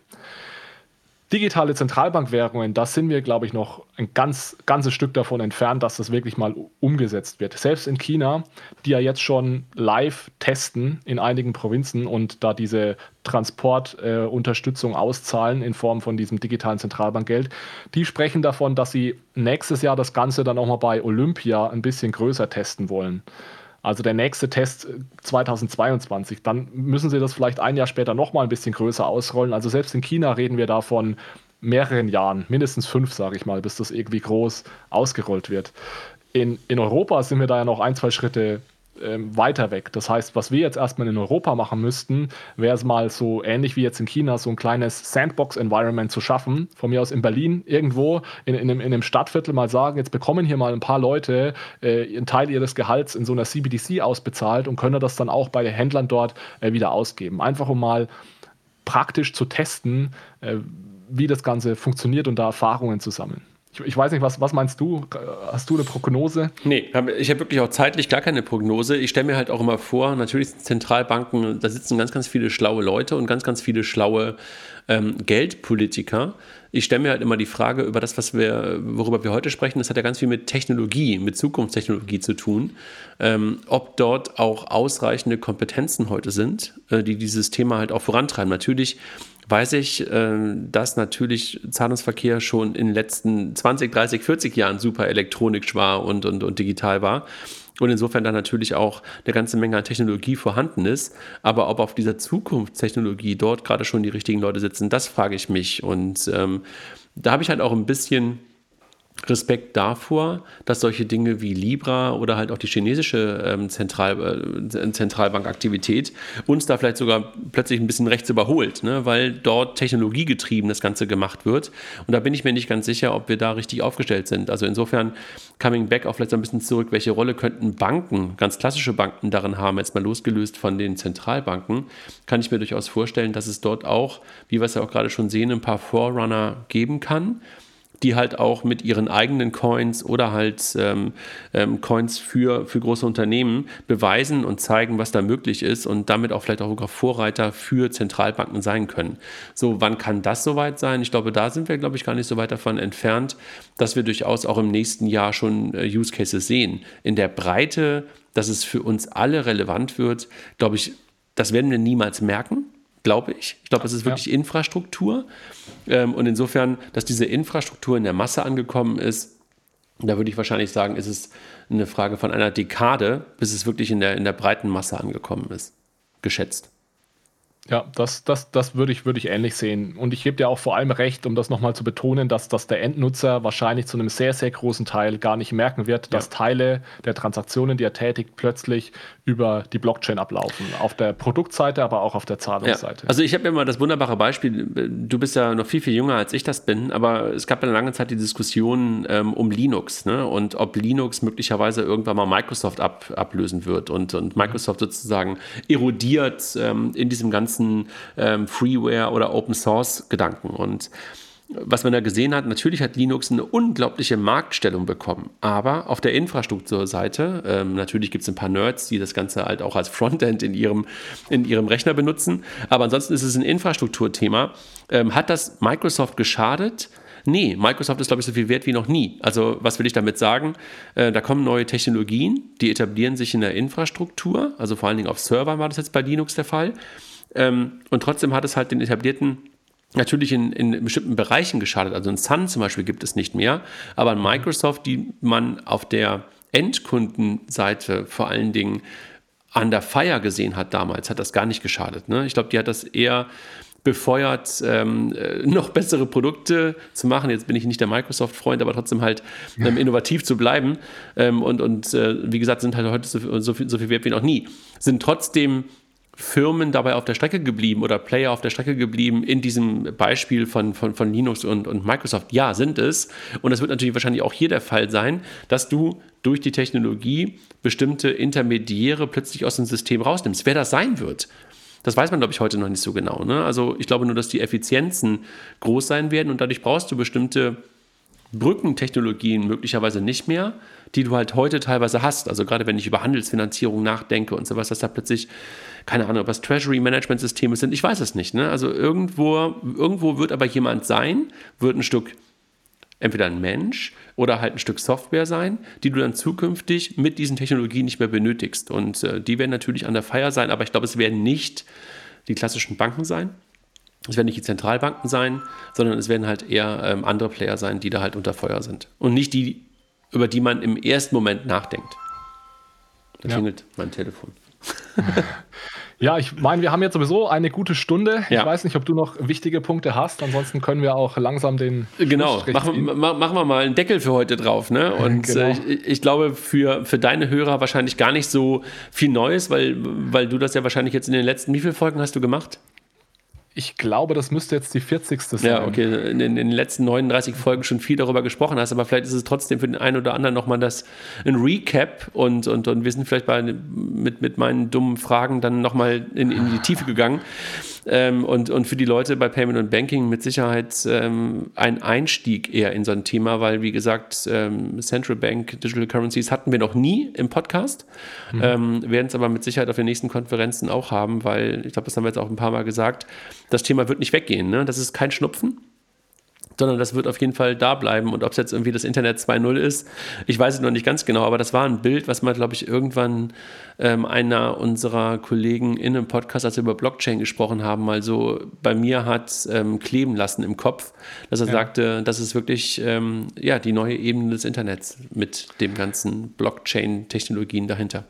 digitale Zentralbankwährungen, da sind wir, glaube ich, noch ein ganz, ganzes Stück davon entfernt, dass das wirklich mal umgesetzt wird. Selbst in China, die ja jetzt schon live testen in einigen Provinzen und da diese Transportunterstützung äh, auszahlen in Form von diesem digitalen Zentralbankgeld, die sprechen davon, dass sie nächstes Jahr das Ganze dann auch mal bei Olympia ein bisschen größer testen wollen. Also der nächste Test 2022. Äh, Dann müssen sie das vielleicht ein Jahr später nochmal ein bisschen größer ausrollen. Also selbst in China reden wir da von mehreren Jahren, mindestens fünf, sage ich mal, bis das irgendwie groß ausgerollt wird. In, in Europa sind wir da ja noch ein, zwei Schritte ähm, weiter weg. Das heißt, was wir jetzt erstmal in Europa machen müssten, wäre es mal so ähnlich wie jetzt in China, so ein kleines Sandbox-Environment zu schaffen. Von mir aus in Berlin irgendwo in, in, einem, in einem Stadtviertel mal sagen, jetzt bekommen hier mal ein paar Leute äh, einen Teil ihres Gehalts in so einer CBDC ausbezahlt und können das dann auch bei den Händlern dort äh, wieder ausgeben. Einfach um mal praktisch zu testen, äh, wie das Ganze funktioniert und da Erfahrungen zu sammeln. Ich, ich, weiß nicht, was, was meinst du? Hast du eine Prognose? Nee, ich habe wirklich auch zeitlich gar keine Prognose. Ich stelle mir halt auch immer vor, natürlich Zentralbanken, da sitzen ganz, ganz viele schlaue Leute und ganz, ganz viele schlaue ähm, Geldpolitiker. Ich stelle mir halt immer die Frage über das, was wir, worüber wir heute sprechen, das hat ja ganz viel mit Technologie, mit Zukunftstechnologie zu tun. Ähm, ob dort auch ausreichende Kompetenzen heute sind, äh, die dieses Thema halt auch vorantreiben. Natürlich weiß ich, äh, dass natürlich Zahlungsverkehr schon in den letzten 20, 30, 40 Jahren super elektronisch war und, und, und digital war. Und insofern da natürlich auch eine ganze Menge an Technologie vorhanden ist. Aber ob auf dieser Zukunftstechnologie dort gerade schon die richtigen Leute sitzen, das frage ich mich. Und ähm, da habe ich halt auch ein bisschen Respekt davor, dass solche Dinge wie Libra oder halt auch die chinesische ähm, Zentral, äh, Zentralbankaktivität uns da vielleicht sogar plötzlich ein bisschen rechts überholt, ne? weil dort technologiegetrieben das Ganze gemacht wird. Und da bin ich mir nicht ganz sicher, ob wir da richtig aufgestellt sind. Also insofern, coming back auch vielleicht ein bisschen zurück, welche Rolle könnten Banken, ganz klassische Banken darin haben, jetzt mal losgelöst von den Zentralbanken, kann ich mir durchaus vorstellen, dass es dort auch, wie wir es ja auch gerade schon sehen, ein paar Forerunner geben kann die halt auch mit ihren eigenen Coins oder halt ähm, ähm, Coins für, für große Unternehmen beweisen und zeigen, was da möglich ist und damit auch vielleicht auch sogar Vorreiter für Zentralbanken sein können. So, wann kann das soweit sein? Ich glaube, da sind wir, glaube ich, gar nicht so weit davon entfernt, dass wir durchaus auch im nächsten Jahr schon äh, Use Cases sehen. In der Breite, dass es für uns alle relevant wird, glaube ich, das werden wir niemals merken glaube ich. Ich glaube, es ist wirklich ja. Infrastruktur. Ähm, und insofern, dass diese Infrastruktur in der Masse angekommen ist, da würde ich wahrscheinlich sagen, ist es eine Frage von einer Dekade, bis es wirklich in der, in der breiten Masse angekommen ist. Geschätzt. Ja, das, das, das würde ich, würde ich ähnlich sehen. Und ich gebe dir auch vor allem recht, um das nochmal zu betonen, dass, dass der Endnutzer wahrscheinlich zu einem sehr, sehr großen Teil gar nicht merken wird, dass ja. Teile der Transaktionen, die er tätigt, plötzlich über die Blockchain ablaufen. Auf der Produktseite, aber auch auf der Zahlungsseite. Ja. Also ich habe immer das wunderbare Beispiel, du bist ja noch viel, viel jünger als ich das bin, aber es gab ja lange Zeit die Diskussion ähm, um Linux ne? und ob Linux möglicherweise irgendwann mal Microsoft ab, ablösen wird und, und Microsoft sozusagen erodiert ähm, in diesem ganzen ganzen ähm, Freeware oder Open Source Gedanken. Und was man da gesehen hat, natürlich hat Linux eine unglaubliche Marktstellung bekommen. Aber auf der Infrastrukturseite, ähm, natürlich gibt es ein paar Nerds, die das Ganze halt auch als Frontend in ihrem, in ihrem Rechner benutzen. Aber ansonsten ist es ein Infrastrukturthema. Ähm, hat das Microsoft geschadet? Nee, Microsoft ist, glaube ich, so viel wert wie noch nie. Also, was will ich damit sagen? Äh, da kommen neue Technologien, die etablieren sich in der Infrastruktur. Also, vor allen Dingen auf Servern war das jetzt bei Linux der Fall. Ähm, und trotzdem hat es halt den etablierten natürlich in, in bestimmten Bereichen geschadet. Also ein Sun zum Beispiel gibt es nicht mehr, aber ein Microsoft, die man auf der Endkundenseite vor allen Dingen an der Fire gesehen hat damals, hat das gar nicht geschadet. Ne? Ich glaube, die hat das eher befeuert, ähm, äh, noch bessere Produkte zu machen. Jetzt bin ich nicht der Microsoft-Freund, aber trotzdem halt ähm, innovativ zu bleiben. Ähm, und und äh, wie gesagt, sind halt heute so, so, viel, so viel wert wie noch nie. Sind trotzdem Firmen dabei auf der Strecke geblieben oder Player auf der Strecke geblieben in diesem Beispiel von, von, von Linux und, und Microsoft? Ja, sind es. Und das wird natürlich wahrscheinlich auch hier der Fall sein, dass du durch die Technologie bestimmte Intermediäre plötzlich aus dem System rausnimmst. Wer das sein wird, das weiß man, glaube ich, heute noch nicht so genau. Ne? Also ich glaube nur, dass die Effizienzen groß sein werden und dadurch brauchst du bestimmte Brückentechnologien möglicherweise nicht mehr, die du halt heute teilweise hast. Also gerade wenn ich über Handelsfinanzierung nachdenke und sowas, dass da plötzlich, keine Ahnung, was Treasury-Management-Systeme sind, ich weiß es nicht. Ne? Also irgendwo, irgendwo wird aber jemand sein, wird ein Stück entweder ein Mensch oder halt ein Stück Software sein, die du dann zukünftig mit diesen Technologien nicht mehr benötigst. Und äh, die werden natürlich an der Feier sein, aber ich glaube, es werden nicht die klassischen Banken sein. Es werden nicht die Zentralbanken sein, sondern es werden halt eher ähm, andere Player sein, die da halt unter Feuer sind. Und nicht die, über die man im ersten Moment nachdenkt. Da ja. klingelt mein Telefon. Ja, ich meine, wir haben jetzt sowieso eine gute Stunde. Ja. Ich weiß nicht, ob du noch wichtige Punkte hast. Ansonsten können wir auch langsam den. Genau, machen, machen wir mal einen Deckel für heute drauf. Ne? <laughs> Und genau. äh, ich, ich, glaube, für, für deine Hörer wahrscheinlich gar nicht so viel Neues, weil, weil du das ja wahrscheinlich jetzt in den letzten, wie viele Folgen hast du gemacht? Ich glaube, das müsste jetzt die 40. sein. Ja, okay. In, in, den letzten 39 Folgen schon viel darüber gesprochen hast, aber vielleicht ist es trotzdem für den einen oder anderen nochmal das ein Recap und, und, und wir sind vielleicht bei, mit, mit meinen dummen Fragen dann nochmal in, in die Tiefe gegangen. Ähm, und, und für die Leute bei Payment und Banking mit Sicherheit ähm, ein Einstieg eher in so ein Thema, weil, wie gesagt, ähm, Central Bank Digital Currencies hatten wir noch nie im Podcast, mhm. Ähm, werden es aber mit Sicherheit auf den nächsten Konferenzen auch haben, weil ich glaube, das haben wir jetzt auch ein paar Mal gesagt, das Thema wird nicht weggehen. Ne? Das ist kein Schnupfen sondern das wird auf jeden Fall da bleiben. Und ob es jetzt irgendwie das Internet 2.0 ist, ich weiß es noch nicht ganz genau, aber das war ein Bild, was mal, glaube ich, irgendwann ähm, einer unserer Kollegen in einem Podcast, als wir über Blockchain gesprochen haben, mal so bei mir hat ähm, kleben lassen im Kopf, dass er ja. sagte, das ist wirklich ähm, ja, die neue Ebene des Internets mit dem ganzen Blockchain-Technologien dahinter.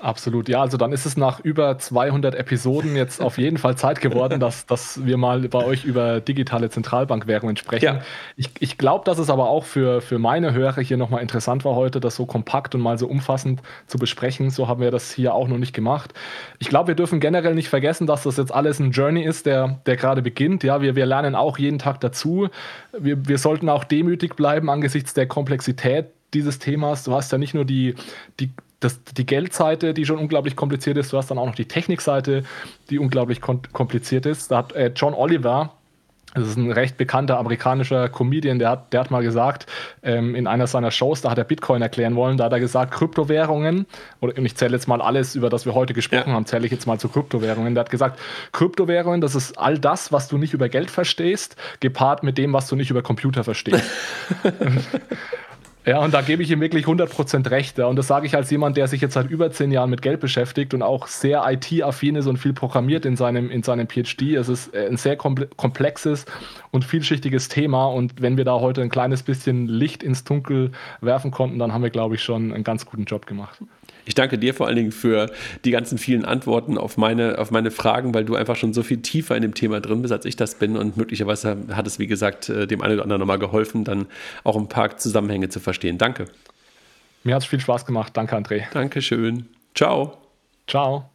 Absolut, ja, also dann ist es nach über 200 Episoden jetzt auf jeden Fall Zeit geworden, <laughs> dass, dass wir mal bei euch über digitale Zentralbankwährungen sprechen. Ja. Ich, ich glaube, dass es aber auch für, für meine Hörer hier nochmal interessant war heute, das so kompakt und mal so umfassend zu besprechen. So haben wir das hier auch noch nicht gemacht. Ich glaube, wir dürfen generell nicht vergessen, dass das jetzt alles ein Journey ist, der, der gerade beginnt. Ja, wir, wir lernen auch jeden Tag dazu. Wir, wir sollten auch demütig bleiben angesichts der Komplexität dieses Themas. Du hast ja nicht nur die, die das, die Geldseite, die schon unglaublich kompliziert ist. Du hast dann auch noch die Technikseite, die unglaublich kompliziert ist. Da hat äh, John Oliver, das ist ein recht bekannter amerikanischer Comedian, der hat, der hat mal gesagt, ähm, in einer seiner Shows, da hat er Bitcoin erklären wollen, da hat er gesagt, Kryptowährungen, oder und ich zähle jetzt mal alles, über das wir heute gesprochen ja. haben, zähle ich jetzt mal zu Kryptowährungen. Der hat gesagt, Kryptowährungen, das ist all das, was du nicht über Geld verstehst, gepaart mit dem, was du nicht über Computer verstehst. <laughs> Ja, und da gebe ich ihm wirklich 100% recht. Ja. Und das sage ich als jemand, der sich jetzt seit über zehn Jahren mit Geld beschäftigt und auch sehr IT-affin ist und viel programmiert in seinem, in seinem PhD. Es ist äh, ein sehr komplexes und vielschichtiges Thema. Und wenn wir da heute ein kleines bisschen Licht ins Dunkel werfen konnten, dann haben wir, glaube ich, schon einen ganz guten Job gemacht. Ich danke dir vor allen Dingen für die ganzen vielen Antworten auf meine, auf meine Fragen, weil du einfach schon so viel tiefer in dem Thema drin bist, als ich das bin. Und möglicherweise hat es, wie gesagt, äh, dem einen oder anderen nochmal geholfen, dann auch ein paar Zusammenhänge zu verstehen. Danke. Mir hat es viel Spaß gemacht. Danke, André. Dankeschön. Ciao. Ciao.